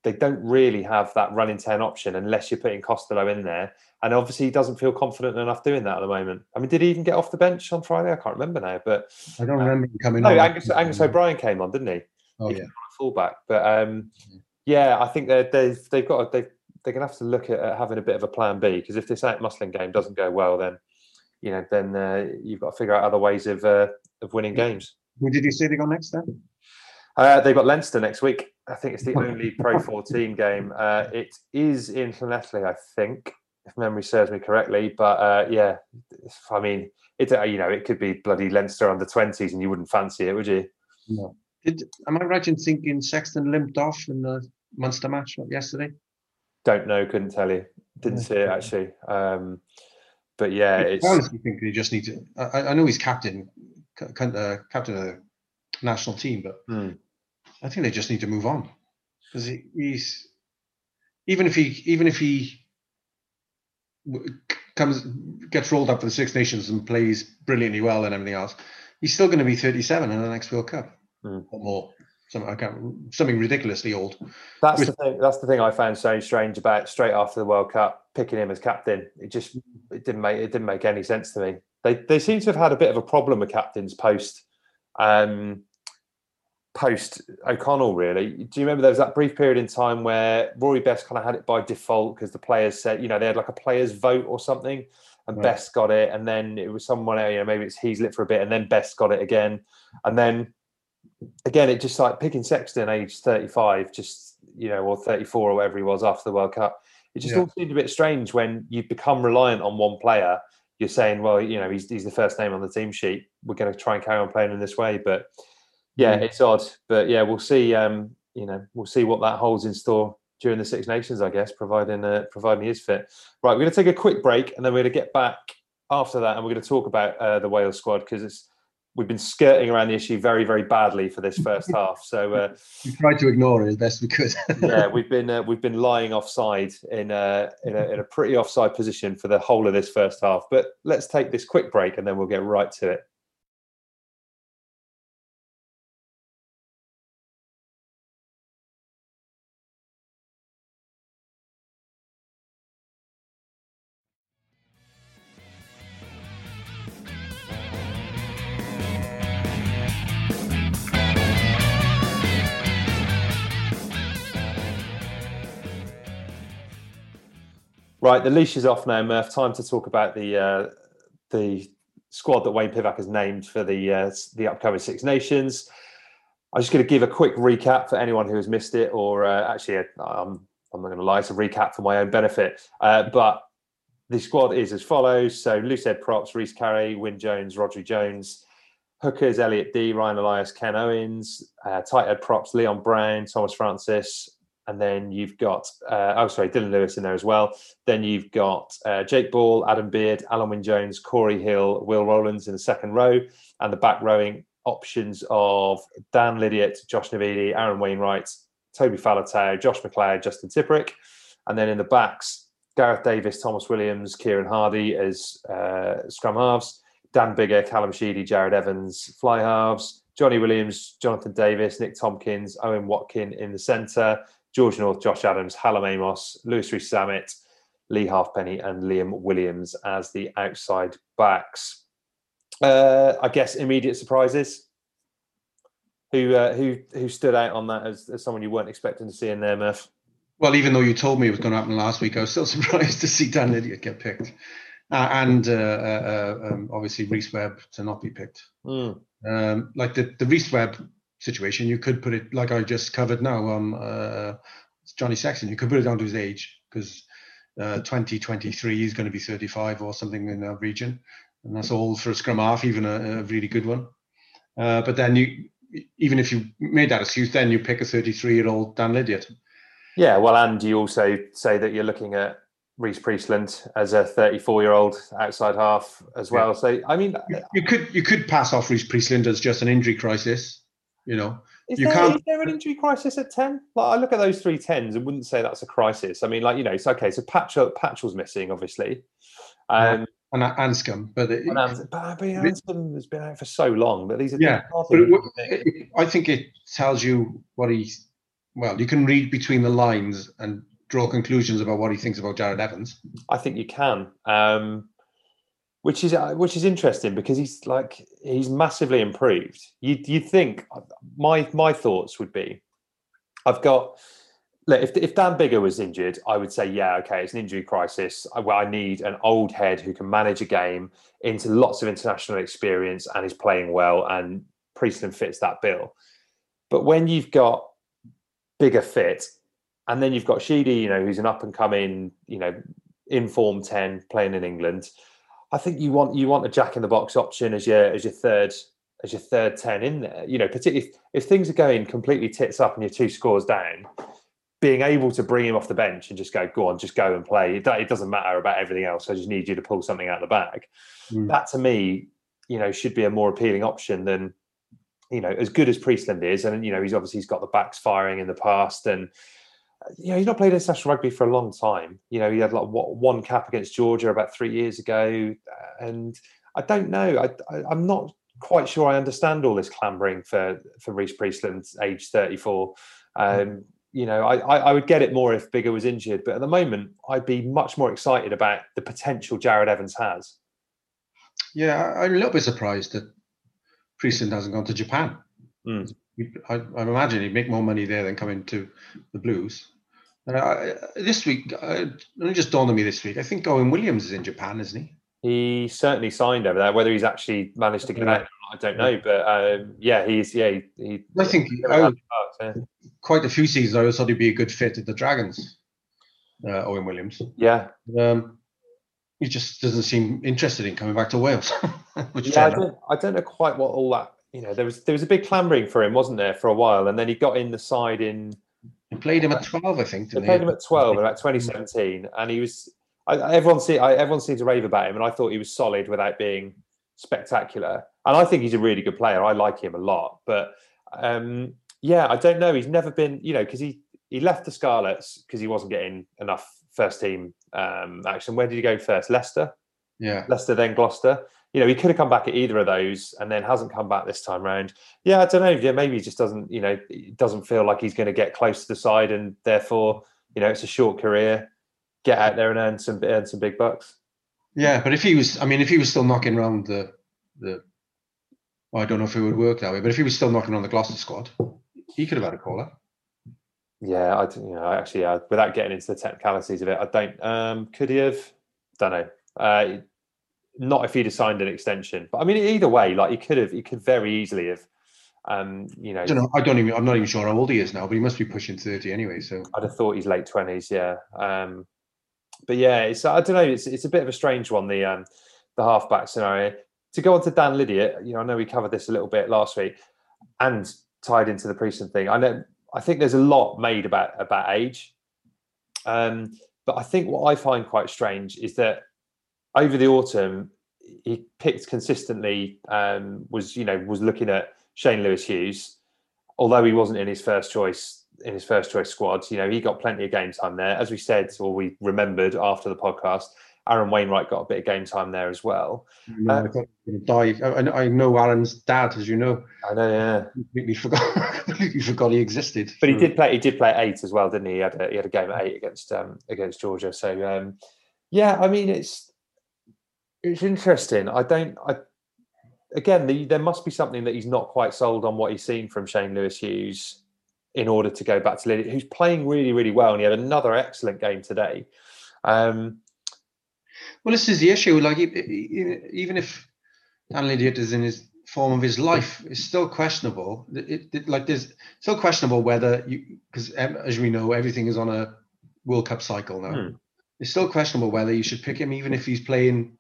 they don't really have that running 10 option unless you're putting Costelow in there. And obviously he doesn't feel confident enough doing that at the moment. I mean did he even get off the bench on Friday? I can't remember now but I don't remember him coming no on. Angus, Angus O'Brien came on didn't he? Oh he yeah. Came on at fullback. But um, yeah, I think they're, they've they've got they they're going to have to look at, at having a bit of a plan B because if this St Muslim game doesn't go well, then you know then uh, you've got to figure out other ways of uh, of winning games. Who did you see they got next then? Uh, they've got Leinster next week. I think it's the [laughs] only Pro 14 game. Uh, it is in Llanelli, I think, if memory serves me correctly. But uh, yeah, I mean, it's uh, you know it could be bloody Leinster under 20s, and you wouldn't fancy it, would you? No. Did am I right in thinking Sexton limped off in the Munster match yesterday? Don't know, couldn't tell you. Didn't see it actually. Um, but yeah, it's I honestly think they just need to. I, I know he's captain, ca- ca- uh, captain of the national team, but Hmm. I think they just need to move on because he, he's even if he even if he w- c- comes gets rolled up for the Six Nations and plays brilliantly well and everything else, he's still going to be 37 in the next World Cup Hmm. or more. Something I can't, something ridiculously old. That's with- the thing. That's the thing I found so strange about straight after the World Cup picking him as captain. It just it didn't make it didn't make any sense to me. They they seem to have had a bit of a problem with captains post um, post O'Connell. Really, do you remember there was that brief period in time where Rory Best kind of had it by default because the players said you know they had like a players vote or something, and Right. Best got it, and then it was someone else, you know maybe it's Heaslip for a bit, and then Best got it again, and then again, it just like picking Sexton, age 35, just, you know, or 34 or whatever he was after the World Cup. It just Yeah. all seemed a bit strange when you become reliant on one player. You're saying, well, you know, he's, he's the first name on the team sheet. We're going to try and carry on playing in this way. But yeah, Mm. it's odd. But yeah, we'll see. Um, you know, we'll see what that holds in store during the Six Nations, I guess, providing uh, providing he is fit. Right, we're going to take a quick break, and then we're going to get back after that, and we're going to talk about uh, the Wales squad because it's we've been skirting around the issue very, very badly for this first [laughs] half. So uh, We tried to ignore it as best we could. [laughs] yeah, we've been uh, we've been lying offside in a, in a in a pretty offside position for the whole of this first half. But let's take this quick break and then we'll get right to it. Right, the leash is off now, Murph. Time to talk about the uh, the squad that Wayne Pivac has named for the uh, the upcoming Six Nations. I'm just going to give a quick recap for anyone who has missed it, or uh, actually, um, I'm not going to lie, it's a recap for my own benefit. Uh, but the squad is as follows: so loose head props, Rhys Carré, Wyn Jones, Rhodri Jones, hookers, Elliot Dee, Ryan Elias, Ken Owens, uh, tight head props, Leon Brown, Thomas Francis, and then you've got uh, oh sorry, Dillon Lewis in there as well. Then you've got uh, Jake Ball, Adam Beard, Alun Wyn Jones, Cory Hill, Will Rowlands in the second row, and the back rowing options of Dan Lydiate, Josh Navidi, Aaron Wainwright, Toby Faletau, Josh Macleod, Justin Tipuric, and then in the backs, Gareth Davies, Tomos Williams, Kieran Hardy as uh, scrum halves, Dan Biggar, Callum Sheedy, Jarrod Evans, fly halves, Johnny Williams, Jonathan Davies, Nick Tompkins, Owen Watkin in the centre, George North, Josh Adams, Hallam Amos, Lewis Rees Zammit, Leigh Halfpenny, and Liam Williams as the outside backs. Uh, I guess immediate surprises. Who uh, who who stood out on that as, as someone you weren't expecting to see in there, Murph? Well, even though you told me it was going to happen last week, I was still [laughs] surprised to see Dan Lydiate get picked, uh, and uh, uh, um, obviously Rhys Webb to not be picked. Mm. Um, like the the Rhys Webb situation, you could put it like I just covered now on uh, Johnny Sexton. You could put it down to his age because uh, 2023 he's going to be 35 or something in that region, and that's all for a scrum half, even a, a really good one. Uh, but then you, even if you made that excuse, then you pick a 33 year old Dan Lydiate. Yeah, well, and you also say that you're looking at Rhys Priestland as a 34 year old outside half as well. Yeah. So, I mean, you, you, could you could pass off Rhys Priestland as just an injury crisis. You know, is you there, can't. Is there an injury crisis at 10? Like, I look at those three tens and wouldn't say that's a crisis. I mean, like, you know, it's okay. So Patchell, Patchell's missing, obviously. Um, and Anscombe, but, it, and but, Anscombe has been out for so long. But these are yeah. But it, it, I think it tells you what he's. Well, you can read between the lines and draw conclusions about what he thinks about Jarrod Evans. I think you can. Um, which is uh, which is interesting because he's like he's massively improved. You you think my my thoughts would be, I've got look if if Dan Biggar was injured, I would say yeah okay it's an injury crisis. I, I need an old head who can manage a game into lots of international experience and is playing well and Priestland fits that bill. But when you've got Biggar fit, and then you've got Sheedy, you know, who's an up and coming, you know, inform ten playing in England I think you want you want a jack in the box option as your as your third as your third ten in there. You know, particularly if, if things are going completely tits up and you're two scores down, being able to bring him off the bench and just go, go on, just go and play. It, it doesn't matter about everything else. I just need you to pull something out of the bag. Mm. That to me, you know, should be a more appealing option than you know as good as Priestland is, and you know he's obviously he's got the backs firing in the past and you know, he's not played international rugby for a long time. You know, he had like what, one cap against Georgia about three years ago, uh, and I don't know. I, I, am not quite sure I understand all this clambering for for Rhys Priestland, age 34. Um, you know, I, I, I would get it more if Biggar was injured, but at the moment, I'd be much more excited about the potential Jarrod Evans has. Yeah, I'm a little bit surprised that Priestland hasn't gone to Japan. Mm. I, I imagine he'd make more money there than coming to the Blues. Uh, this week, uh, it just dawned on me this week. I think Owen Williams is in Japan, isn't he? He certainly signed over there. Whether he's actually managed to get out, I don't know. But um, yeah, he's yeah. He, he I think I, yeah. quite a few seasons. I always thought he'd be a good fit at the Dragons. Uh, Owen Williams. Yeah. Um, he just doesn't seem interested in coming back to Wales. [laughs] yeah, I don't, I don't know quite what all that. You know, there was there was a big clamouring for him, wasn't there, for a while, and then he got in the side in played him at 12, I think. They played him at 12 about 2017, and he was. I, everyone see, I, everyone seems to rave about him, and I thought he was solid without being spectacular. And I think he's a really good player. I like him a lot, but um, yeah, I don't know. He's never been, you know, because he he left the Scarlets because he wasn't getting enough first team um, action. Where did he go first? Leicester. Yeah. Leicester, then Gloucester you know, he could have come back at either of those and then hasn't come back this time round. Yeah, I don't know. Yeah, maybe he just doesn't, you know, doesn't feel like he's going to get close to the side and therefore, you know, it's a short career. Get out there and earn some earn some big bucks. Yeah, but if he was, I mean, if he was still knocking around the the, well, I don't know if it would work that way, but if he was still knocking on the Gloucester squad, he could have had a caller. Yeah, I you know actually yeah, without getting into the technicalities of it, I don't. Um, could he have? Don't know. Uh, not if he'd have signed an extension. But I mean, either way, like he could have, he could very easily have. Um, you know, I don't know. I don't even. I'm not even sure how old he is now, but he must be pushing thirty anyway. So I'd have thought he's late twenties. Yeah. Um, but yeah, it's I don't know. It's it's a bit of a strange one. The um, the halfback scenario. To go on to Dan Lydiate, you know, I know we covered this a little bit last week, and tied into the Priestland thing. I know. I think there's a lot made about about age. Um, but I think what I find quite strange is that over the autumn, he picked consistently. Um, was you know was looking at Shane Lewis Hughes, although he wasn't in his first choice in his first choice squad. You know he got plenty of game time there, as we said or we remembered after the podcast. Aaron Wainwright got a bit of game time there as well. No, I thought he was going to die. I, I know Aaron's dad, as you know. I know, yeah. Completely forgot. [laughs] completely forgot he existed. But he did play. He did play at eight as well, didn't he? He had a, he had a game at eight against um, against Georgia. So um, yeah, I mean it's it's interesting. I don't. I again, the, there must be something that he's not quite sold on what he's seen from Shane Lewis Hughes in order to go back to Lydiate, who's playing really, really well, and he had another excellent game today. Um, well, this is the issue. Like, even if Dan Lydiate is in his form of his life, it's still questionable. It, it, like, there's still questionable whether you, because as we know, everything is on a World Cup cycle now. Hmm. It's still questionable whether you should pick him, even if he's playing,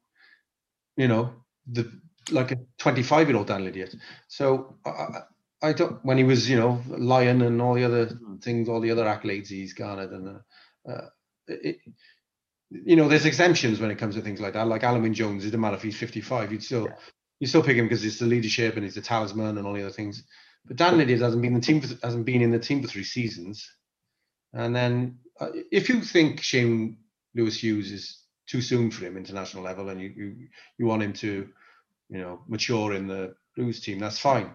you know, the like a 25 year old Dan Lydiate. So I, I, don't, when he was, you know, Lion and all the other hmm. things, all the other accolades he's garnered, and uh, uh, it, you know, there's exemptions when it comes to things like that. Like Wyn Jones, it doesn't matter if he's 55, you'd still yeah. you still pick him because he's the leadership and he's the talisman and all the other things. But Dan Lydiate hasn't been in the team for, hasn't been in the team for three seasons. And then uh, if you think Shane Lewis Hughes is too soon for him international level, and you you, you want him to, you know, mature in the Blues team, that's fine.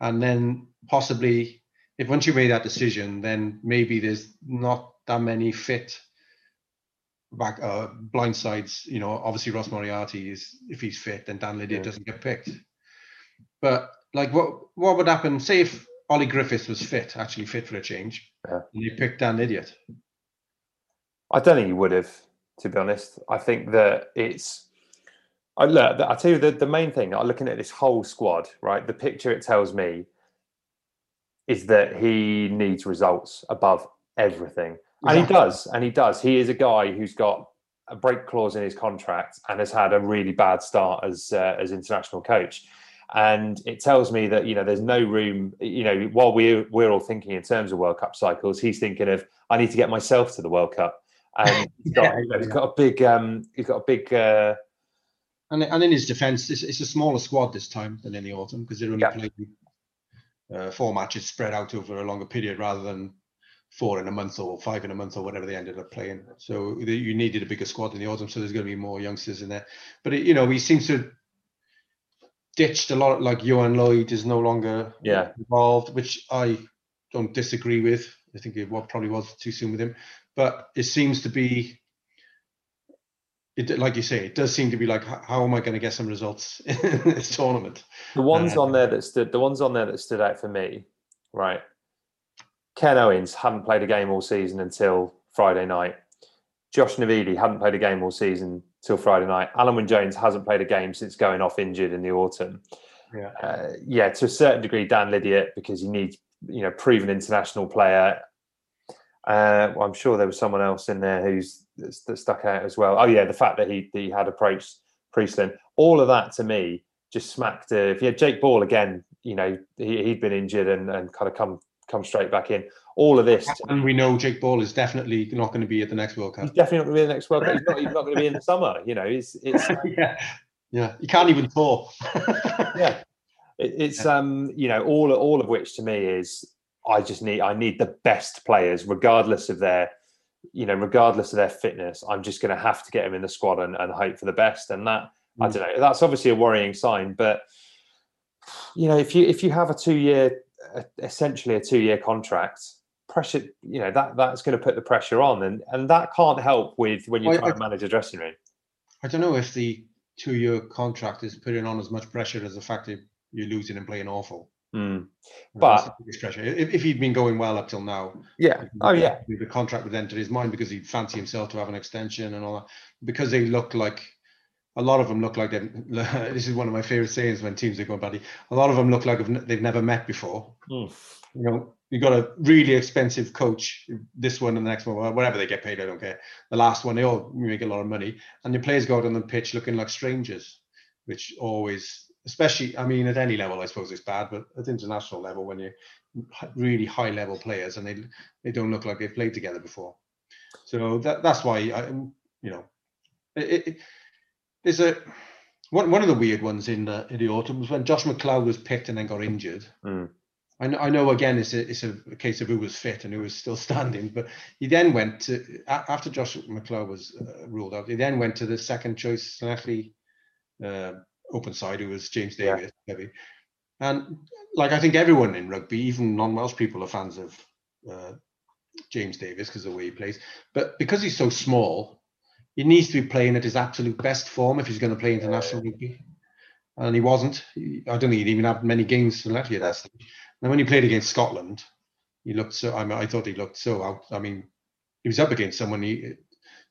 And then possibly, if once you made that decision, then maybe there's not that many fit back uh, blind sides. You know, obviously Ross Moriarty is if he's fit, then Dan Lydiate yeah. doesn't get picked. But like, what what would happen? Say if Ollie Griffiths was fit, actually fit for a change, yeah. and you picked Dan Lydiate. I don't think he would have, to be honest. I think that it's. I look. I tell you the, the main thing. I'm looking at this whole squad. Right, the picture it tells me is that he needs results above everything. And he does, and he does. He is a guy who's got a break clause in his contract and has had a really bad start as uh, as international coach. And it tells me that you know there's no room. You know, while we're we're all thinking in terms of World Cup cycles, he's thinking of I need to get myself to the World Cup. And [laughs] he's got, yeah, you know, he's got a big um, he's got a big. Uh, and, and in his defence, it's, it's, a smaller squad this time than in the autumn because they're only yeah. playing uh, four matches spread out over a longer period rather than four in a month or five in a month or whatever they ended up playing. So you needed a bigger squad in the autumn, so there's going to be more youngsters in there. But it, you know, he seems to ditched a lot. Like Ioan Lloyd is no longer yeah involved, which I don't disagree with. I think it probably was too soon with him, but it seems to be. It, like you say, it does seem to be like, how am I going to get some results [laughs] in this tournament? The ones uh, on there that stood, the ones on there that stood out for me, right, Ken Owens hadn't played a game all season until Friday night. Josh Navidi hadn't played a game all season till Friday night. Wyn Jones hasn't played a game since going off injured in the autumn. Yeah, uh, yeah, to a certain degree, Dan Lydiate because he needs you know proven international player. Uh, well, I'm sure there was someone else in there who's that stuck out as well. Oh yeah, the fact that he he had approached Priestland, all of that to me just smacked. Uh, if you had Jake Ball again, you know he, he'd been injured and, and kind of come come straight back in. All of this, and we know Jake Ball is definitely not going to be at the next World Cup. He's definitely not going to be at the next World Cup. He's not, he's not going to be in the summer. You know, it's it's [laughs] yeah, yeah. He can't even tour. yeah, it, it's um, you know, all all of which to me is I just need I need the best players, regardless of their you know, regardless of their fitness. I'm just going to have to get them in the squad and, and hope for the best. And that mm. I don't know. That's obviously a worrying sign, but you know, if you if you have a two year essentially a two year contract pressure you know that that's going to put the pressure on and and that can't help with when you try to manage a dressing room i don't know if the two year contract is putting on as much pressure as the fact that you're losing and playing awful mm. but if, if, he'd been going well up till now yeah oh yeah the contract would enter his mind because he'd fancy himself to have an extension and all that because they look like a lot of them look like they [laughs] this is one of my favorite sayings when teams are going badly. A lot of them look like they've never met before. Mm. You know, you got a really expensive coach, this one and the next one, whatever they get paid, I don't care. The last one, they all make a lot of money, and the players go out on the pitch looking like strangers, which always, especially, I mean, at any level, I suppose it's bad, but at international level, when you really high level players and they they don't look like they've played together before. So that that's why I, you know, it, it there's a one one of the weird ones in the in the autumn was when Josh Macleod was picked and then got injured. Mm. I know, I know again, it's a, it's a case of who was fit and who was still [laughs] standing. But he then went to, after Josh Macleod was uh, ruled out, he then went to the second choice Llanelli uh, open side, who was James Davies. Yeah. And like, I think everyone in rugby, even non Welsh people, are fans of uh, James Davies because of the way he plays. But because he's so small, he needs to be playing at his absolute best form if he's going to play international rugby. And he wasn't. I don't think he'd even have many games left at that stage. And when he played against Scotland, he looked so. I, mean, I thought he looked so out. I mean, he was up against someone. He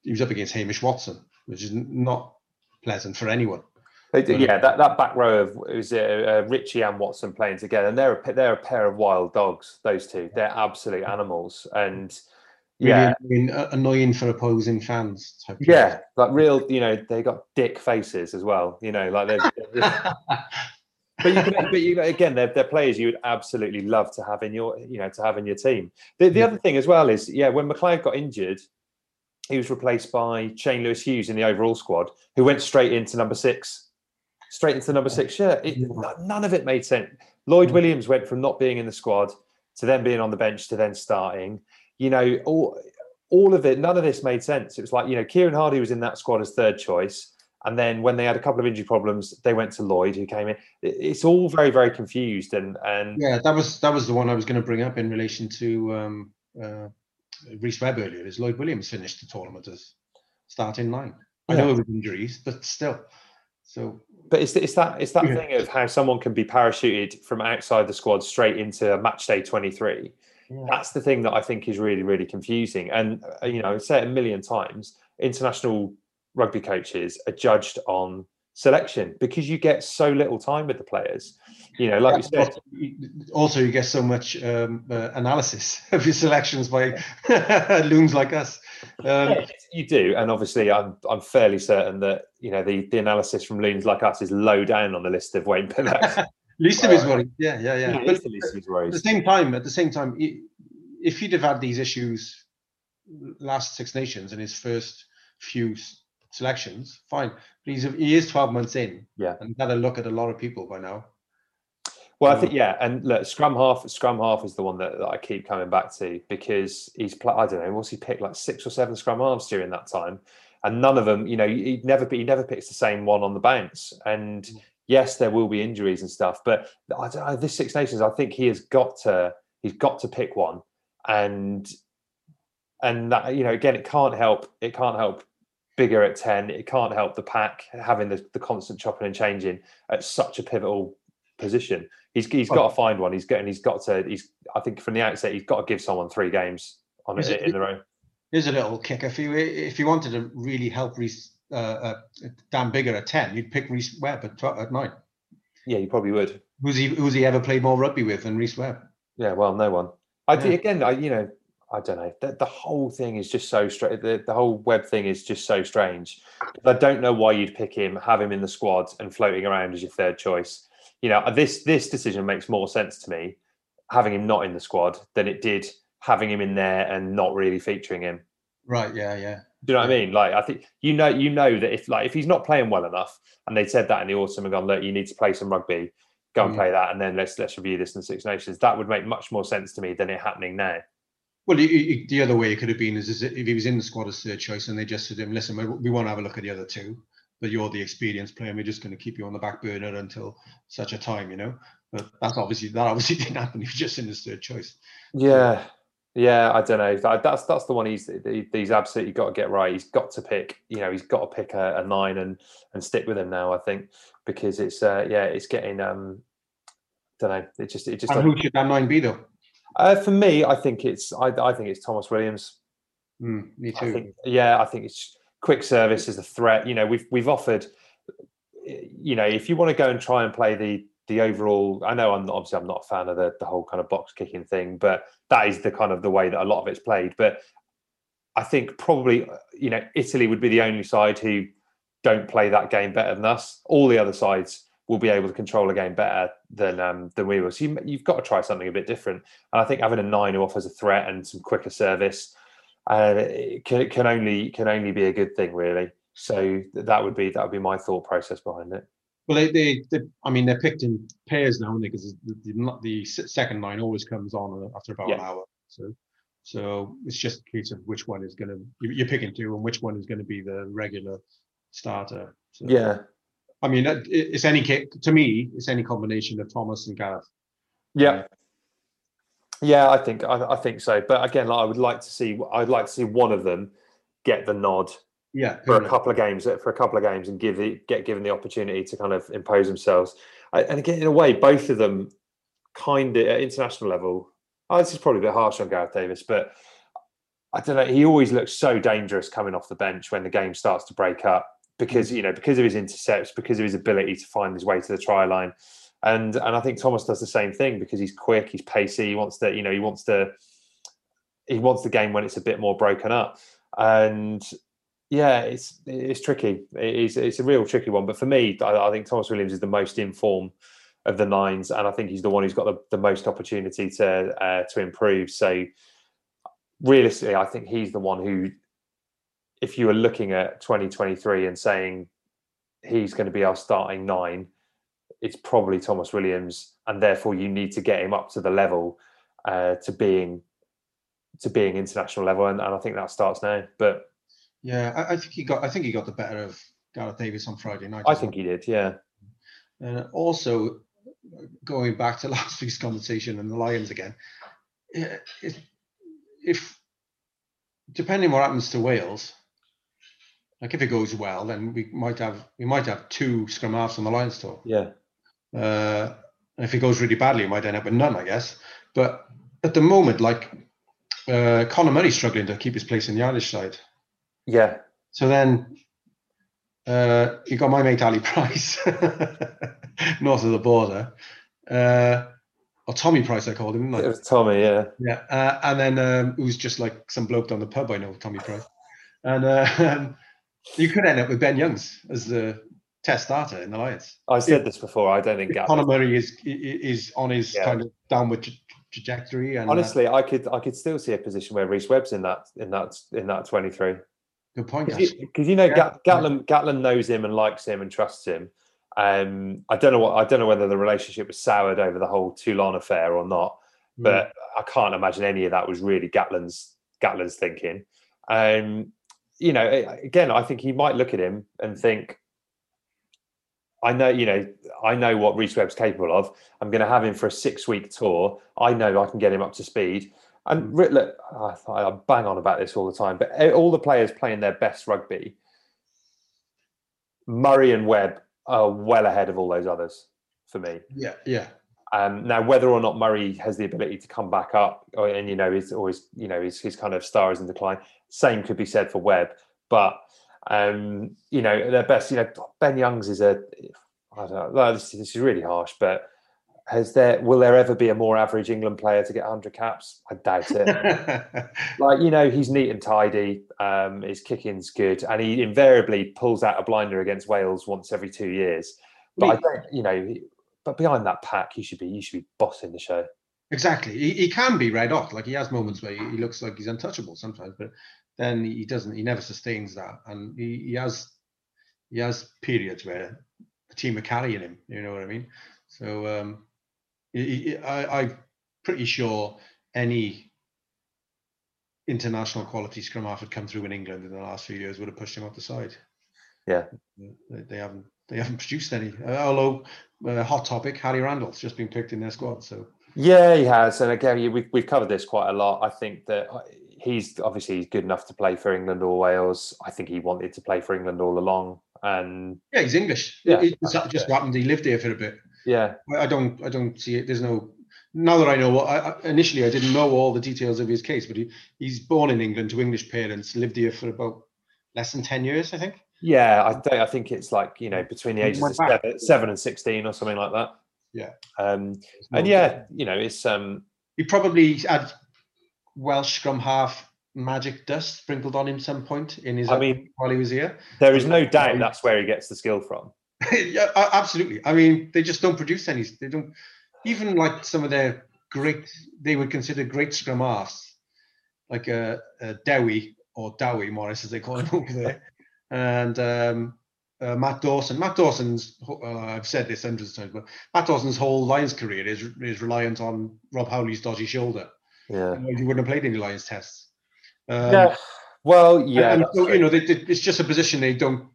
he was up against Hamish Watson, which is not pleasant for anyone. Yeah, that, that back row of it was uh, uh, Ritchie and Watson playing together, and they're a, they're a pair of wild dogs. Those two, they're absolute animals, and yeah, really annoying, annoying, for opposing fans. yeah, like real, you know, they got dick faces as well. You know, like they're, they're [laughs] but you can, but you again, they're, they're players you would absolutely love to have in your, you know, to have in your team. The, the yeah. other thing as well is, yeah, when Macleod got injured, he was replaced by Shane Lewis Hughes in the overall squad, who went straight into number six, straight into the number six shirt. It, none of it made sense. Lloyd Williams went from not being in the squad to then being on the bench to then starting. You know, all all of it, none of this made sense. It was like, you know, Kieran Hardy was in that squad as third choice. And then when they had a couple of injury problems, they went to Lloyd, who came in. It's all very, very confused. And and yeah, that was that was the one I was going to bring up in relation to um, uh, Rhys Webb earlier. Is Lloyd Williams finished the tournament as starting line? I know it was injuries, but still. So, but it's it's that it's that yeah. thing of how someone can be parachuted from outside the squad straight into match day twenty three. Yeah. That's the thing that I think is really really confusing. And uh, you know, I've said it a million times. International rugby coaches are judged on selection because you get so little time with the players. You know, like yeah, you said. Also, you get so much um, uh, analysis [laughs] of your selections by [laughs] loons like us. Um, yeah, you do, and obviously, I'm I'm fairly certain that you know the the analysis from loons like us is low down on the list of Wayne Pivac. [laughs] least of his worries, yeah, yeah, yeah. yeah but at the same time, at the same time, if he'd have had these issues last Six Nations in his first few selections, fine. But he's he is 12 months in. Yeah. And had a look at a lot of people by now. Well, I think yeah, and look, scrum half, scrum half is the one that, that I keep coming back to because he's I don't know, what's he picked like six or seven scrum halves during that time, and none of them, you know, he never he never picks the same one on the bounce. And mm. yes, there will be injuries and stuff, but I don't know, this Six Nations, I think he has got to he's got to pick one, and and that you know again, it can't help it can't help Biggar at 10 it can't help the pack having the, the constant chopping and changing at such a pivotal position. He's, he's got to find one. He's getting he's got to he's i think from the outset he's got to give someone three games on it, in the row. Here's a little kicker if you if you wanted to really help Rhys uh, uh, Dan Biggar at 10 you'd pick Rhys Webb at, at 9 yeah you probably would. Who's he who's he ever played more rugby with than Rhys Webb? Yeah well no one. I yeah. think again, I, you know, I don't know. The, the whole thing is just so strange. The, the whole web thing is just so strange. I don't know why you'd pick him, have him in the squad, and floating around as your third choice. You know, this this decision makes more sense to me having him not in the squad than it did having him in there and not really featuring him. Right. Yeah. Yeah. Do you know what I mean? Like, I think you know, you know that if like if he's not playing well enough, and they said that in the autumn and gone, look, you need to play some rugby, go and mm. play that, and then let's let's review this in the Six Nations. That would make much more sense to me than it happening now. Well, the other way it could have been is, is if he was in the squad as third choice and they just said to him, listen, we, we want to have a look at the other two, but you're the experienced player and we're just going to keep you on the back burner until such a time, you know? But that's obviously, that obviously [laughs] didn't happen. He was just in his third choice. Yeah. Yeah, I don't know. That's that's the one he's he's absolutely got to get right. He's got to pick, you know, he's got to pick a, a nine and and stick with him now. I think because it's uh yeah, it's getting um, I don't know. It just it just. And who should that nine be though? Uh, for me, I think it's I, I think it's Tomos Williams. Mm, me too. I think, yeah, I think it's quick service is a threat. You know, we've we've offered. You know, if you want to go and try and play the the overall, I know I'm not, obviously I'm not a fan of the the whole kind of box kicking thing, but that is the kind of the way that a lot of it's played. But I think probably you know Italy would be the only side who don't play that game better than us. All the other sides will be able to control a game better than um, than we will. So you, have got to try something a bit different. And I think having a nine who offers a threat and some quicker service uh, can, can only can only be a good thing, really. So that would be that would be my thought process behind it. Well, they, they, they, I mean, they're picked in pairs now, because the, the, the second line always comes on after about an hour. So, so it's just a case of which one is going to you're picking two, and which one is going to be the regular starter. So, Yeah, I mean, it's any to me, it's any combination of Tomos and Gareth. yeah, um, yeah. I think I, I think so. But again, like, I would like to see I'd like to see one of them get the nod Yeah, for a couple of games for a couple of games and give the, get given the opportunity to kind of impose themselves. And again, in a way, both of them kind of at international level. Oh, this is probably a bit harsh on Gareth Davies, but I don't know. He always looks so dangerous coming off the bench when the game starts to break up because you know because of his intercepts, because of his ability to find his way to the try line, and and I think Tomos does the same thing because he's quick, he's pacey, he wants to you know he wants to he wants the game when it's a bit more broken up, and yeah, it's it's tricky. It is it's a real tricky one. But for me, I, I think Tomos Williams is the most in form of the nines, and I think he's the one who's got the, the most opportunity to uh, to improve. So realistically, I think he's the one who, if you were looking at 2023 and saying he's going to be our starting nine, it's probably Tomos Williams, and therefore you need to get him up to the level uh, to being to being international level, and, and I think that starts now. But Yeah, I, I think he got. I think he got the better of Gareth Davies on Friday night. I think well. he did, yeah. And also, going back to [laughs] last week's conversation and the Lions again, if, if depending on what happens to Wales, like if it goes well, then we might have we might have two scrum halves on the Lions tour. Yeah. Uh, and if it goes really badly, we might end up with none, I guess. But at the moment, like uh, Conor Murray's struggling to keep his place in the Irish side. Yeah. So then uh, you got my mate Ali [laughs] Price, [laughs] north of the border, uh, or Tommy Price, I called him. It was Tommy, yeah. Yeah, uh, and then um, who's just like some bloke down the pub I know, Tommy Price, and uh, [laughs] you could end up with Ben Youngs as the test starter in the Lions. I said this before. I don't think If Murray is is on his Yeah. kind of downward tra- trajectory, and uh, Honestly, I could I could still see a position where Rhys Webb's in that in that in that twenty three. good point. because Ash. you, know Yeah. Gatland Gatland knows him and likes him and trusts him. Um, I don't know what I don't know whether the relationship was soured over the whole Toulon affair or not, Hmm. but I can't imagine any of that was really Gatland's Gatland's thinking. Um, you know, again, I think he might look at him and think, I know, you know, I know what Rhys Webb's capable of. I'm going to have him for a six week tour. I know I can get him up to speed. And re- look, I, I bang on about this all the time, but eh, all the players playing their best rugby, Murray and Webb are well ahead of all those others for me. yeah, yeah, Um, now, whether or not Murray has the ability to come back up, or, and you know, is always, you know, his, his kind of star is in decline. Same could be said for Webb, but um, you know, their best. You know, Ben Youngs is a. I don't know. This, this is really harsh, but has there? Will there ever be a more average England player to get 100 caps? I doubt it. [laughs] like you know, he's neat and tidy. Um, his kicking's good, and he invariably pulls out a blinder against Wales once every two years. But I don't, you know, but behind that pack, he should be he should be bossing the show. Exactly. He, he can be red hot. Like he has moments where he, he looks like he's untouchable sometimes, but then he doesn't. He never sustains that, and he, he has he has periods where the team are carrying him. You know what I mean? So um, I, I'm pretty sure any international quality scrum half had come through in England in the last few years would have pushed him off the side. Yeah. They, they haven't. They haven't produced any. Uh, although, uh, hot topic, Harry Randall's just been picked in their squad. So Yeah, he has, and again, we've we've covered this quite a lot. I think that uh, he's obviously he's good enough to play for England or Wales. I think he wanted to play for England all along, and Yeah, he's English. Yeah, it, it's just happened. He lived here for a bit. yeah, I don't. I don't see it. There's no. Now that I know, what I, initially I didn't know all the details of his case, but he, he's born in England to English parents, lived here for about less than ten years, I think. yeah. I. I think it's like you know between the ages of seven, seven and sixteen or something like that. Yeah. Um, and yeah, you know, it's um, he probably had Welsh scrum half magic dust sprinkled on him some point in his. I mean, while he was here. there is no doubt that's where he gets the skill from. [laughs] yeah, absolutely. I mean, they just don't produce any. They don't even like some of their great. They would consider great scrum halves, like a, uh, Dewi or Dowie Morris as they call him [laughs] over there, and um, uh, Matt Dawson. Matt Dawson's, uh, I've said this hundreds of times, but Matt Dawson's whole Lions career is is reliant on Rob Howley's dodgy shoulder. Yeah. He wouldn't have played any Lions tests. Um, yeah. Well, yeah. and so, you know, they, they, it's just a position they don't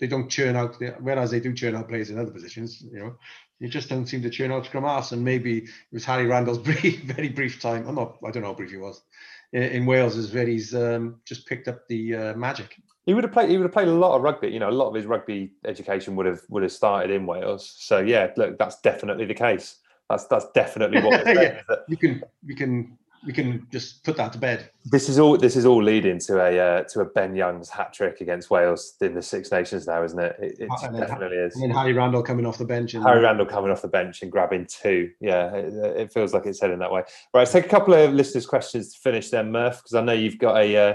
they don't churn out. Whereas they do churn out players in other positions, you know, you just don't seem to churn out scrum halves. And maybe it was Harry Randall's [laughs] brief, very brief time. I'm not. I don't know how brief he was in, Wales. Is where he's um, just picked up the uh, magic. He would have played. He would have played a lot of rugby. You know, a lot of his rugby education would have would have started in Wales. So yeah, look, that's definitely the case. That's that's definitely what. [laughs] yeah, that you can we can we can just put that to bed. This is all. This is all leading to a uh, to a Ben Young's hat trick against Wales in the Six Nations now, isn't it? It, it And then- definitely is. And then Harry Randall coming off the bench and Harry Randall coming off the bench and grabbing two. Yeah, it, it feels like it's heading that way. Right, let's take a couple of listeners' questions to finish then, Murph, because I know you've got a uh,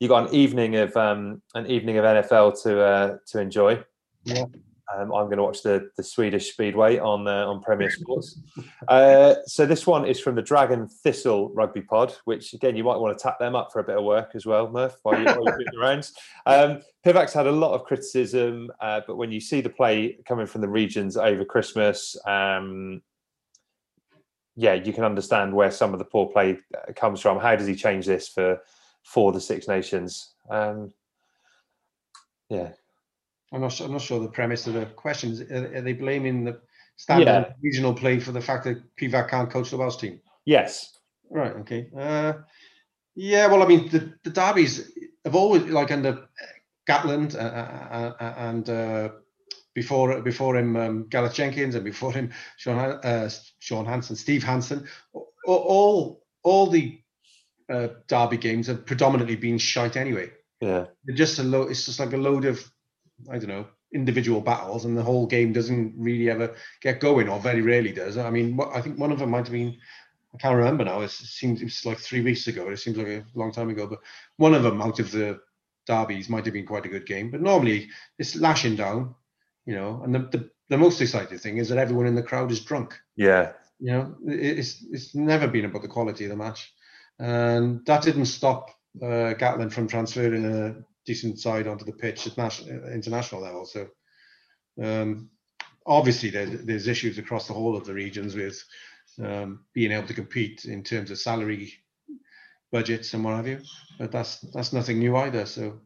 you got an evening of um, an evening of NFL to uh, to enjoy. Yeah. Um, I'm going to watch the the Swedish Speedway on uh, on Premier [laughs] Sports. uh, so this one is from the Dragon Thistle Rugby Pod, which again you might want to tap them up for a bit of work as well, Murph, while you- while you're the rounds. [laughs] Um, Pivac's had a lot of criticism, uh, but when you see the play coming from the regions over Christmas, um, yeah, you can understand where some of the poor play uh, comes from. How does he change this for for the Six Nations? Um, yeah, I'm not sure, I'm not sure the premise of the questions. Are, are they blaming the standard Yeah. regional play for the fact that Pivac can't coach the Welsh team? yes, Right. Okay. Uh, yeah. Well, I mean, the, the derbies have always like under Gatland uh, uh, uh, and uh, before before him um, Gareth Jenkins and before him Sean uh, Sean Hansen, Steve Hansen. a- All all the uh, derby games have predominantly been shite anyway. yeah, They're just a load. It's just like a load of I don't know individual battles, and the whole game doesn't really ever get going, or very rarely does. I mean, I think one of them might have been. I can't remember now. It seems it was like three weeks ago. It seems like a long time ago. But one of them out of the derbies might have been quite a good game. But normally it's lashing down, you know. And the, the, the most exciting thing is that everyone in the crowd is drunk. yeah, You know, it's it's never been about the quality of the match, and that didn't stop uh, Gatland from transferring a decent side onto the pitch at national international level. So um, obviously there's, there's issues across the whole of the regions with um, being able to compete in terms of salary budgets and what have you. But that's that's nothing new either. So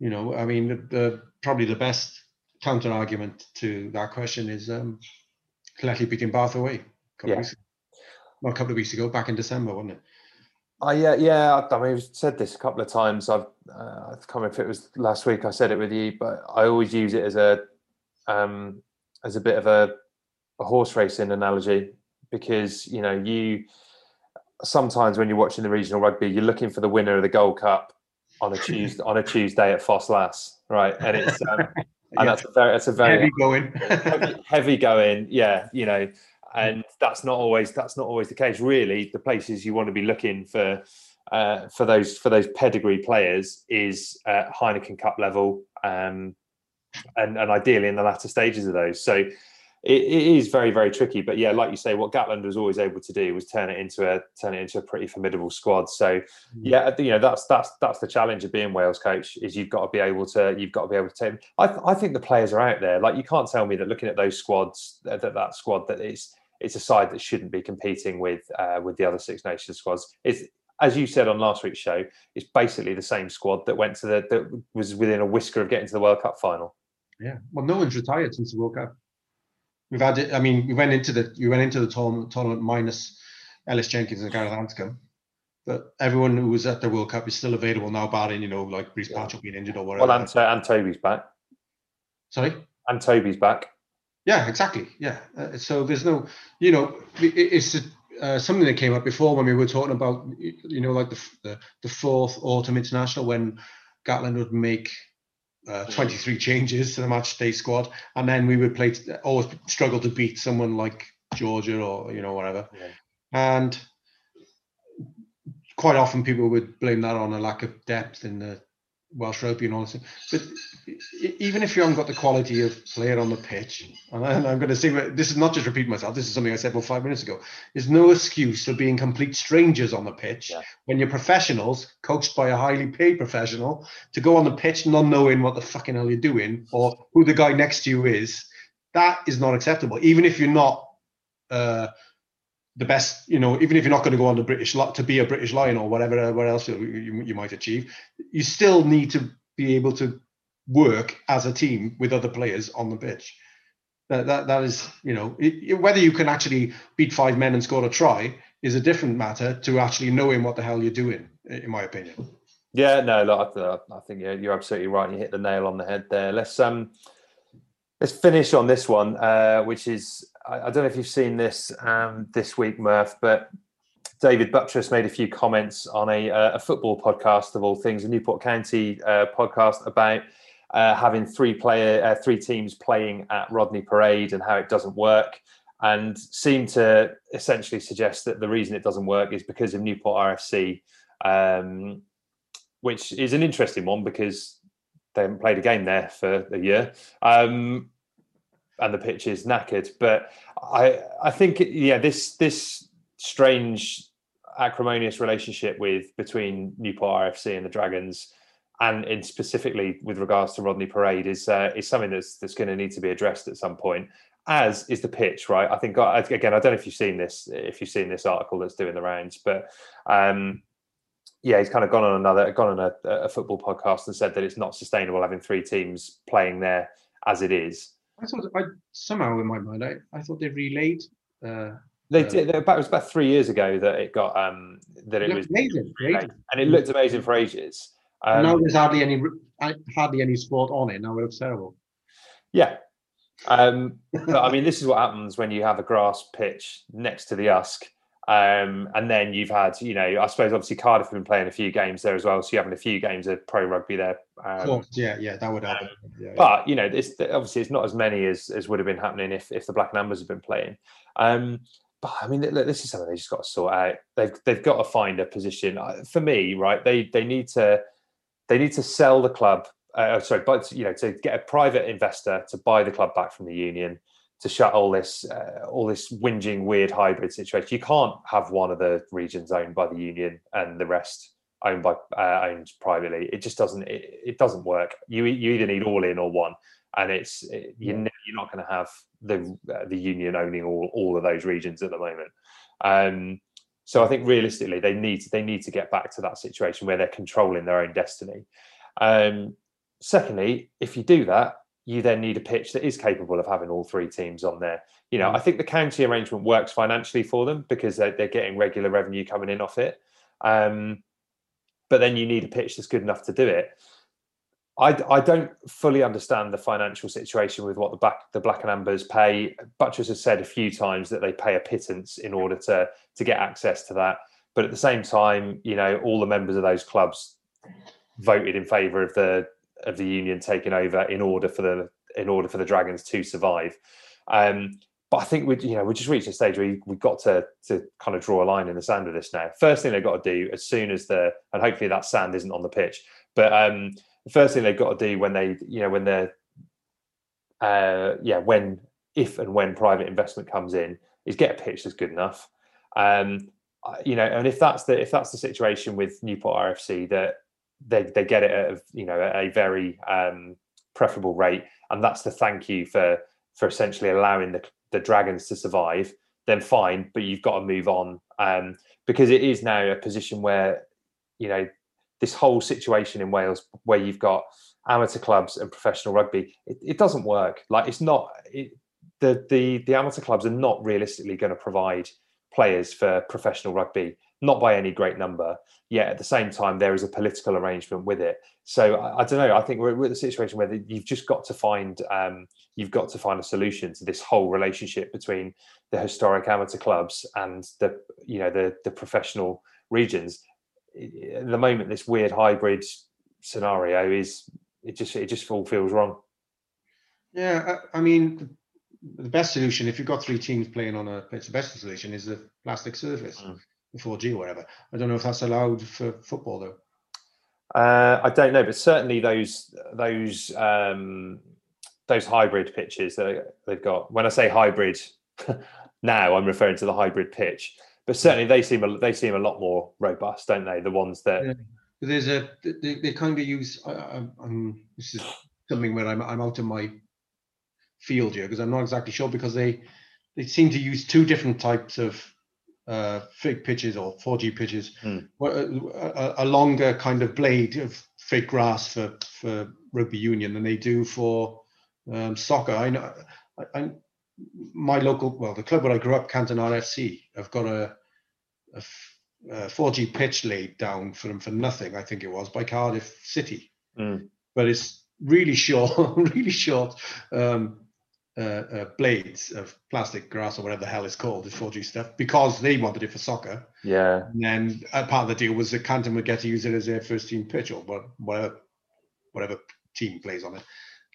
you know, I mean, the, the probably the best counter argument to that question is um, beating Bath away. A couple Yeah. of weeks, well, a couple of weeks ago, back in December, wasn't it? I yeah, yeah. I I mean, I've said this a couple of times. I've uh, I can't remember if it was last week. I said it with you, but I always use it as a um, as a bit of a, a horse racing analogy because you know you sometimes when you're watching the regional rugby, you're looking for the winner of the Gold Cup on a [laughs] Tuesday on a Tuesday at Ffos Las, right? And it's um, [laughs] and that's a very that's a very Heavy going. [laughs] heavy, heavy going yeah you know and that's not always that's not always the case really. The places you want to be looking for uh, for those for those pedigree players is uh, Heineken Cup level um, and and ideally in the latter stages of those. So it, it is very very tricky. But yeah like you say what Gatland was always able to do was turn it into a turn it into a pretty formidable squad. So yeah you know that's that's that's the challenge of being Wales coach is you've got to be able to you've got to be able to take I, I think the players are out there. Like you can't tell me that looking at those squads that that, that squad that it's it's a side that shouldn't be competing with uh, with the other Six Nations squads it's as you said on last week's show it's basically the same squad that went to the that was within a whisker of getting to the World Cup final Yeah. Well, no one's retired since the World Cup. We've had it. I mean, we went into the we went into the tournament, tournament minus Ellis Jenkins and Gareth Anscombe, but everyone who was at the World Cup is still available now, barring you know like Bruce Patchell being injured or whatever. well and, and Toby's back Sorry. and Toby's back Yeah, exactly. Yeah. Uh, so there's no, you know, it, it's uh, something that came up before when we were talking about, you know, like the the, the fourth autumn international when Gatland would make uh, 23 changes to the match day squad, and then we would play always struggle to beat someone like Georgia or you know whatever, Yeah. and quite often people would blame that on a lack of depth in the Welsh rugby and all this. But even if you haven't got the quality of player on the pitch, and I'm going to say this is not just repeating myself. This is something I said about five minutes ago. There's no excuse for being complete strangers on the pitch yeah. when you're professionals, coached by a highly paid professional, to go on the pitch not knowing what the fucking hell you're doing or who the guy next to you is. That is not acceptable. Even if you're not. Uh, the best, you know, even if you're not going to go on the British lot to be a British Lion or whatever, where else you, you, you might achieve, you still need to be able to work as a team with other players on the pitch. That that, that is, you know, it, whether you can actually beat five men and score a try is a different matter to actually knowing what the hell you're doing, in my opinion. Yeah, no, look, I, I think you're absolutely right. You hit the nail on the head there. Let's um, let's finish on this one, uh, which is I, I, don't know if you've seen this um, this week, Murph, but David Buttress made a few comments on a, uh, a football podcast of all things, a Newport County uh, podcast about uh, having three player, uh, three teams playing at Rodney Parade and how it doesn't work, and seemed to essentially suggest that the reason it doesn't work is because of Newport RFC, um, which is an interesting one because they haven't played a game there for a year. Um, and the pitch is knackered. But I I think yeah this this strange acrimonious relationship with between Newport RFC and the Dragons, and in specifically with regards to Rodney Parade is uh, is something that's that's going to need to be addressed at some point. As is the pitch, right? I think again, I don't know if you've seen this, if you've seen this article that's doing the rounds, but um, yeah, he's kind of gone on another, gone on a, a, football podcast and said that it's not sustainable having three teams playing there as it is. I thought I somehow in my mind I, I thought they relayed. Uh, they uh, did. it was about three years ago that it got um that it, it was amazing, and it looked amazing for ages. Um, now there's hardly any hardly any sport on it. Now it looks terrible. Yeah, um, but I mean, this is what happens when you have a grass pitch next to the Usk um, and then you've had, you know, I suppose obviously Cardiff have been playing a few games there as well, so you're having a few games of pro rugby there. Um, course, yeah, yeah, that would happen. Yeah, but you know, it's obviously it's not as many as, as would have been happening if if the Black and Ambers have been playing. Um, but I mean, look, this is something they just got to sort out. They've they've got to find a position for me, right? They they need to they need to sell the club. Uh, sorry, but you know, to get a private investor to buy the club back from the union to shut all this uh, all this whinging weird hybrid situation. You can't have one of the regions owned by the union and the rest owned by uh, owned privately. It just doesn't it, it, doesn't work. You you either need all in or one, and it's it, you're, you're not going to have the uh, the union owning all all of those regions at the moment. Um, so I think realistically they need they need to get back to that situation where they're controlling their own destiny. Um, secondly, if you do that, you then need a pitch that is capable of having all three teams on there. You know, mm. I think the county arrangement works financially for them because they're, they're getting regular revenue coming in off it. Um, but then you need a pitch that's good enough to do it. I, I don't fully understand the financial situation with what the black the black and ambers pay. Buttress has said a few times that they pay a pittance in order to to get access to that. But at the same time, you know, all the members of those clubs voted in favour of the of the union taking over in order for the in order for the Dragons to survive. Um, but I think we, you know, we just reached a stage where we've got to to kind of draw a line in the sand of this now. First thing they've got to do as soon as the and hopefully that sand isn't on the pitch. But um, the first thing they've got to do when they, you know, when they're, uh, yeah, when if and when private investment comes in, is get a pitch that's good enough. Um, you know, and if that's the if that's the situation with Newport RFC that they they get it at you know a very um, preferable rate, and that's the thank you for for essentially allowing the the dragons to survive. Then fine, but you've got to move on um, because it is now a position where you know this whole situation in Wales where you've got amateur clubs and professional rugby. It, it doesn't work. Like it's not it, the the the amateur clubs are not realistically going to provide players for professional rugby not by any great number. Yet at the same time, there is a political arrangement with it. So I, I don't know. I think we're, we're at the situation where the, you've just got to find um, you've got to find a solution to this whole relationship between the historic amateur clubs and the you know the the professional regions. At the moment, this weird hybrid scenario is it just it just all feels wrong. Yeah, I, I mean, the best solution if you've got three teams playing on a pitch, the best solution is a plastic surface. Mm. 4G or whatever. I don't know if that's allowed for football though. Uh, I don't know, but certainly those those um, those hybrid pitches that they've got. When I say hybrid, [laughs] now I'm referring to the hybrid pitch, but certainly they seem a, they seem a lot more robust, don't they? The ones that Yeah. There's a they, they kind of use. I, I'm, this is something where I'm I'm out of my field here because I'm not exactly sure because they they seem to use two different types of uh, fake pitches or 4G pitches. What- A, a, a longer kind of blade of fake grass for for rugby union than they do for um, soccer. I know. I, I, my local, well, the club where I grew up, Canton RFC, have got a 4G pitch laid down for them for nothing, I think it was, by Cardiff City. Mm. But it's really short, [laughs] really short um, blades of plastic grass or whatever the hell it's called, the 4G stuff, because they wanted it for soccer. yeah And then uh, part of the deal was that Canton would get to use it as their first team pitch or whatever, whatever team plays on it.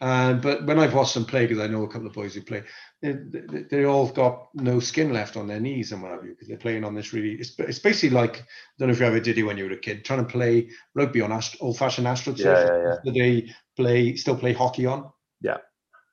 Uh, but when I've watched them play, because I know a couple of boys who play, they, they, they all got no skin left on their knees and what have you, because they're playing on this really. It's, it's basically like I don't know if you ever did it when you were a kid, trying to play rugby on ast- old-fashioned astroturf. Yeah, yeah, yeah. That they play still play hockey on.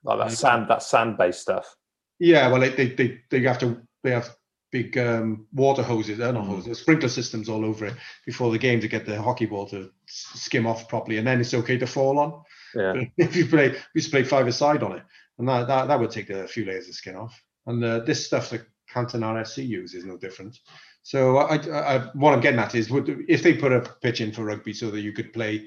Like that sand that sand based stuff. Yeah, well, they they they, have to they have big um, water hoses, uh, not hoses, sprinkler systems all over it before the game to get the hockey ball to skim off properly, and then it's okay to fall on. Yeah, But [laughs] if you play, we used to play five aside on it, and that, that that would take a few layers of skin off. And uh, this stuff that Canton RFC use is no different. So I, I, I, what I'm getting at is, would, if they put a pitch in for rugby so that you could play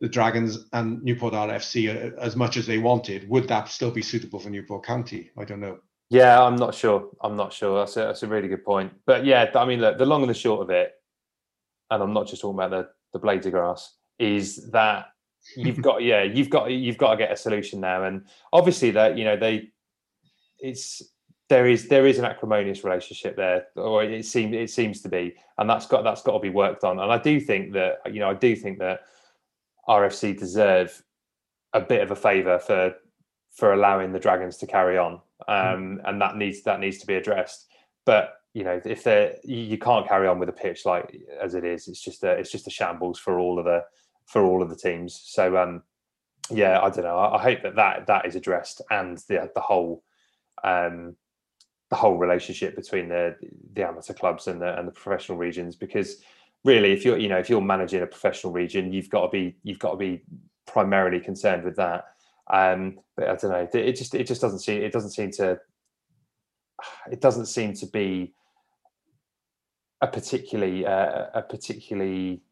the Dragons and Newport RFC as much as they wanted, would that still be suitable for Newport County? I don't know. yeah. I'm not sure. I'm not sure. That's a, that's a really good point. But yeah, I mean, look, the long and the short of it, and I'm not just talking about the the blades of grass, is that you've got [laughs] yeah, you've got you've got to get a solution now, and obviously that you know they, it's there is there is an acrimonious relationship there, or it seems it seems to be, and that's got that's got to be worked on. And I do think that you know I do think that RFC deserve a bit of a favour for for allowing the Dragons to carry on, um, and that needs that needs to be addressed. But you know, if they you you can't carry on with a pitch like as it is, it's just a it's just a shambles for all of the for all of the teams. So um, yeah, I don't know. I, I hope that that that is addressed and the the whole um, the whole relationship between the the amateur clubs and the and the professional regions because really if you're you know if you're managing a professional region you've got to be you've got to be primarily concerned with that. Um but i don't know it just it just doesn't seem it doesn't seem to it doesn't seem to be a particularly uh, a particularly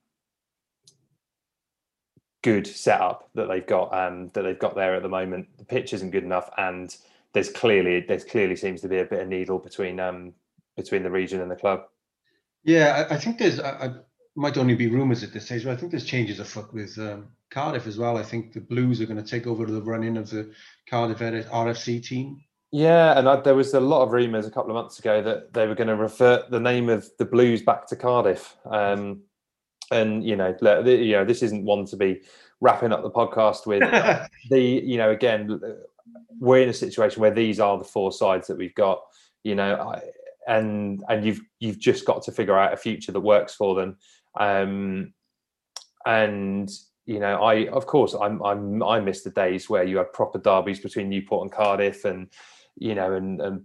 good setup that they've got um that they've got there at the moment. The pitch isn't good enough and there's clearly there's clearly seems to be a bit of needle between um between the region and the club Yeah, I, I think there's. I, I might only be rumours at this stage, but I think there's changes afoot with um, Cardiff as well. I think the Blues are going to take over the run-in of the Cardiff RFC team. Yeah, and I, there was a lot of rumours a couple of months ago that they were going to revert the name of the Blues back to Cardiff. Um, and you know, you know, this isn't one to be wrapping up the podcast with. [laughs] the you know, again, we're in a situation where these are the four sides that we've got. You know, I, and and you've you've just got to figure out a future that works for them. Um, and you know, I of course I'm I'm I miss the days where you had proper derbies between Newport and Cardiff, and you know, and and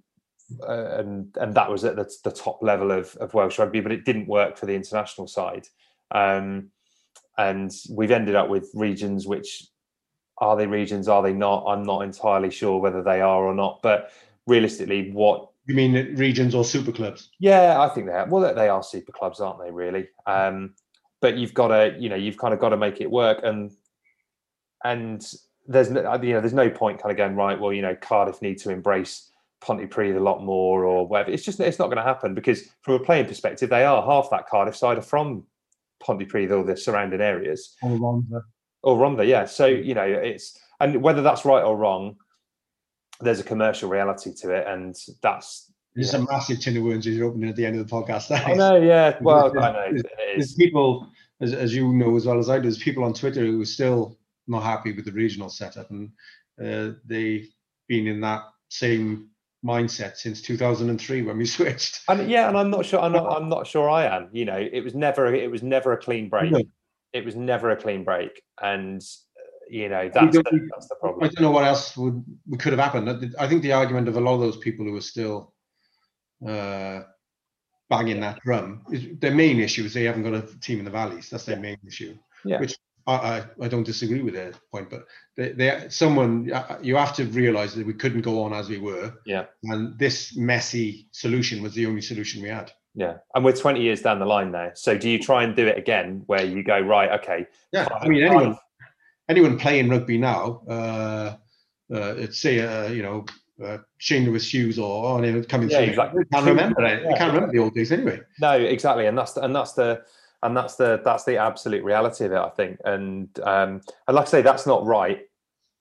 uh, and and that was at the, the top level of, of Welsh rugby, but it didn't work for the international side. Um, and we've ended up with regions which are they regions, are they not? I'm not entirely sure whether they are or not. But realistically, what You mean regions or super clubs? yeah, I think they are. Well, they are super clubs, aren't they? Really. Um, but you've got to, you know, you've kind of got to make it work, and and there's no, you know, there's no point kind of going right. Well, you know, Cardiff need to embrace Pontypridd a lot more, or whatever. It's just it's not going to happen because from a playing perspective, they are half that Cardiff side are from Pontypridd or the surrounding areas Or Rhondda. or Rhondda, yeah. So you know, it's and whether that's right or wrong, there's a commercial reality to it, and that's There's Yeah. a massive tin of worms you're opening at the end of the podcast. I know, yeah. [laughs] Well, I know There's- There's people, as, as you know as well as I do, there's people on Twitter who are still not happy with the regional setup, and uh, they've been in that same mindset since 2003 when we [laughs] switched. And yeah, and I'm not sure. I'm not. I'm not sure. I am. You know, it was never. It was never a clean break. No. It was never a clean break, and you know that's the, that's the problem. I don't know what else would, could have happened. I think the argument of a lot of those people who are still uh, banging that drum is their main issue is they haven't got a team in the valleys. That's their main issue. Yeah. Which I, I, don't disagree with their point, but they, they someone uh, you have to realise that we couldn't go on as we were, Yeah, and this messy solution was the only solution we had. yeah, and we're twenty years down the line now. So do you try and do it again, where you go right? Okay, Yeah, I mean anyone anyone playing rugby now, uh, uh, say uh, you know uh, Shane Lewis Hughes or you know, coming Yeah, through. exactly. Can't remember it. Yeah. Can't remember the old days anyway. No, exactly, and that's the, and that's the and that's the that's the absolute reality of it, I think. And um, and like I say, that's not right.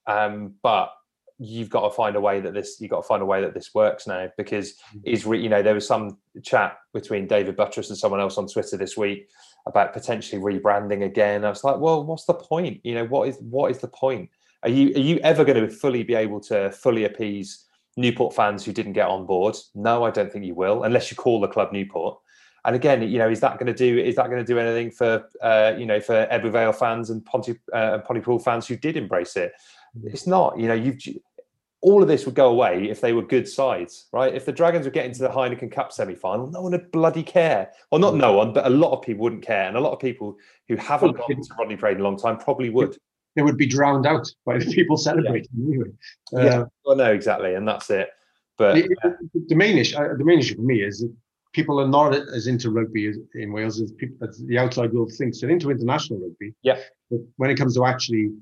Um, but you've got to find a way that this you've got to find a way that this works now because is re, you know there was some chat between David Buttress and someone else on Twitter this week about potentially rebranding again. I was like, well, what's the point? You know, what is what is the point? Are you are you ever going to fully be able to fully appease Newport fans who didn't get on board? No, I don't think you will, unless you call the club Newport. And again, you know, is that going to do? Is that going to do anything for uh, you know for Ebbw Vale fans and Ponty uh, and Pontypool fans who did embrace it? It's not. You know, you've all of this would go away if they were good sides, right? If the Dragons were getting to the Heineken Cup semi-final, no one would bloody care. Well, not no one, but a lot of people wouldn't care, and a lot of people who haven't Well, gone to Rodney Parade in a long time probably would. They would be drowned out by the people celebrating anyway. Uh, yeah, well, no, exactly, and that's it. But the, the main issue, uh, the main issue for me is that people are not as into rugby as, in Wales as, people, as the outside world thinks. They're into international rugby. Yeah. But when it comes to actually,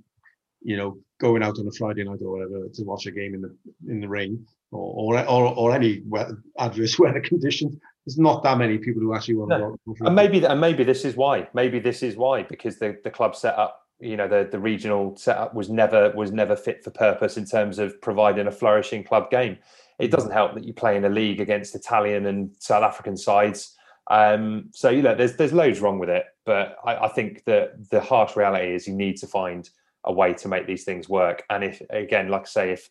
you know, going out on a Friday night or whatever to watch a game in the in the rain or or or, or any weather, adverse [laughs] weather conditions, there's not that many people who actually want to No. go. and maybe and maybe this is why. Maybe this is why because the the club set up, you know, the the regional setup was never was never fit for purpose in terms of providing a flourishing club game. It doesn't help that you play in a league against Italian and South African sides. Um, so you know, there's there's loads wrong with it, but I, I think that the harsh reality is you need to find a way to make these things work. And if again, like I say, if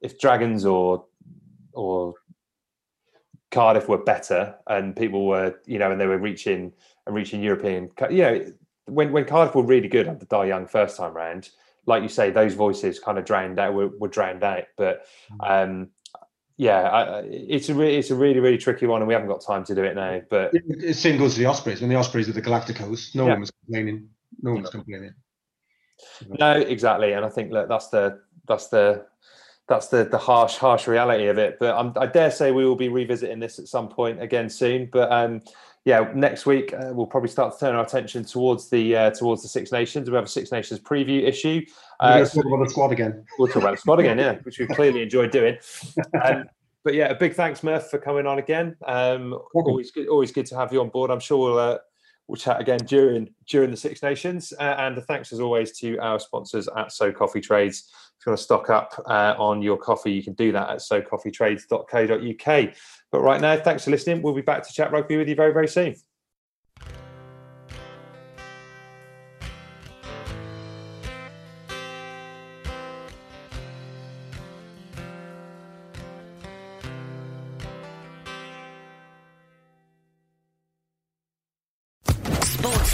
if Dragons or or Cardiff were better and people were, you know, and they were reaching and reaching European, you know, when when Cardiff were really good under Dai Young first time round, like you say, those voices kind of drowned out, were, were drowned out. But um, yeah, I, it's a re- it's a really really tricky one, and we haven't got time to do it now. But it same goes to the Ospreys. When the Ospreys are the Galacticos, no Yeah. one was complaining. No one was complaining. No, exactly, and I think that that's the that's the that's the the harsh harsh reality of it. But I'm, I dare say we will be revisiting this at some point again soon. But um, yeah, next week uh, we'll probably start to turn our attention towards the uh, towards the Six Nations. We have a Six Nations preview issue. Uh, to talk about the squad again. we'll talk about the squad again, yeah, which we've clearly enjoyed doing. [laughs] Um, but yeah, a big thanks, Murph, for coming on again. Um, always good, always good to have you on board. I'm sure we'll uh, we'll chat again during during the Six Nations. Uh, and thanks as always to our sponsors at So Coffee Trades. If you want to stock up uh, on your coffee, you can do that at socoffeetrades.co.uk. But right now, thanks for listening. We'll be back to chat rugby with you very very soon.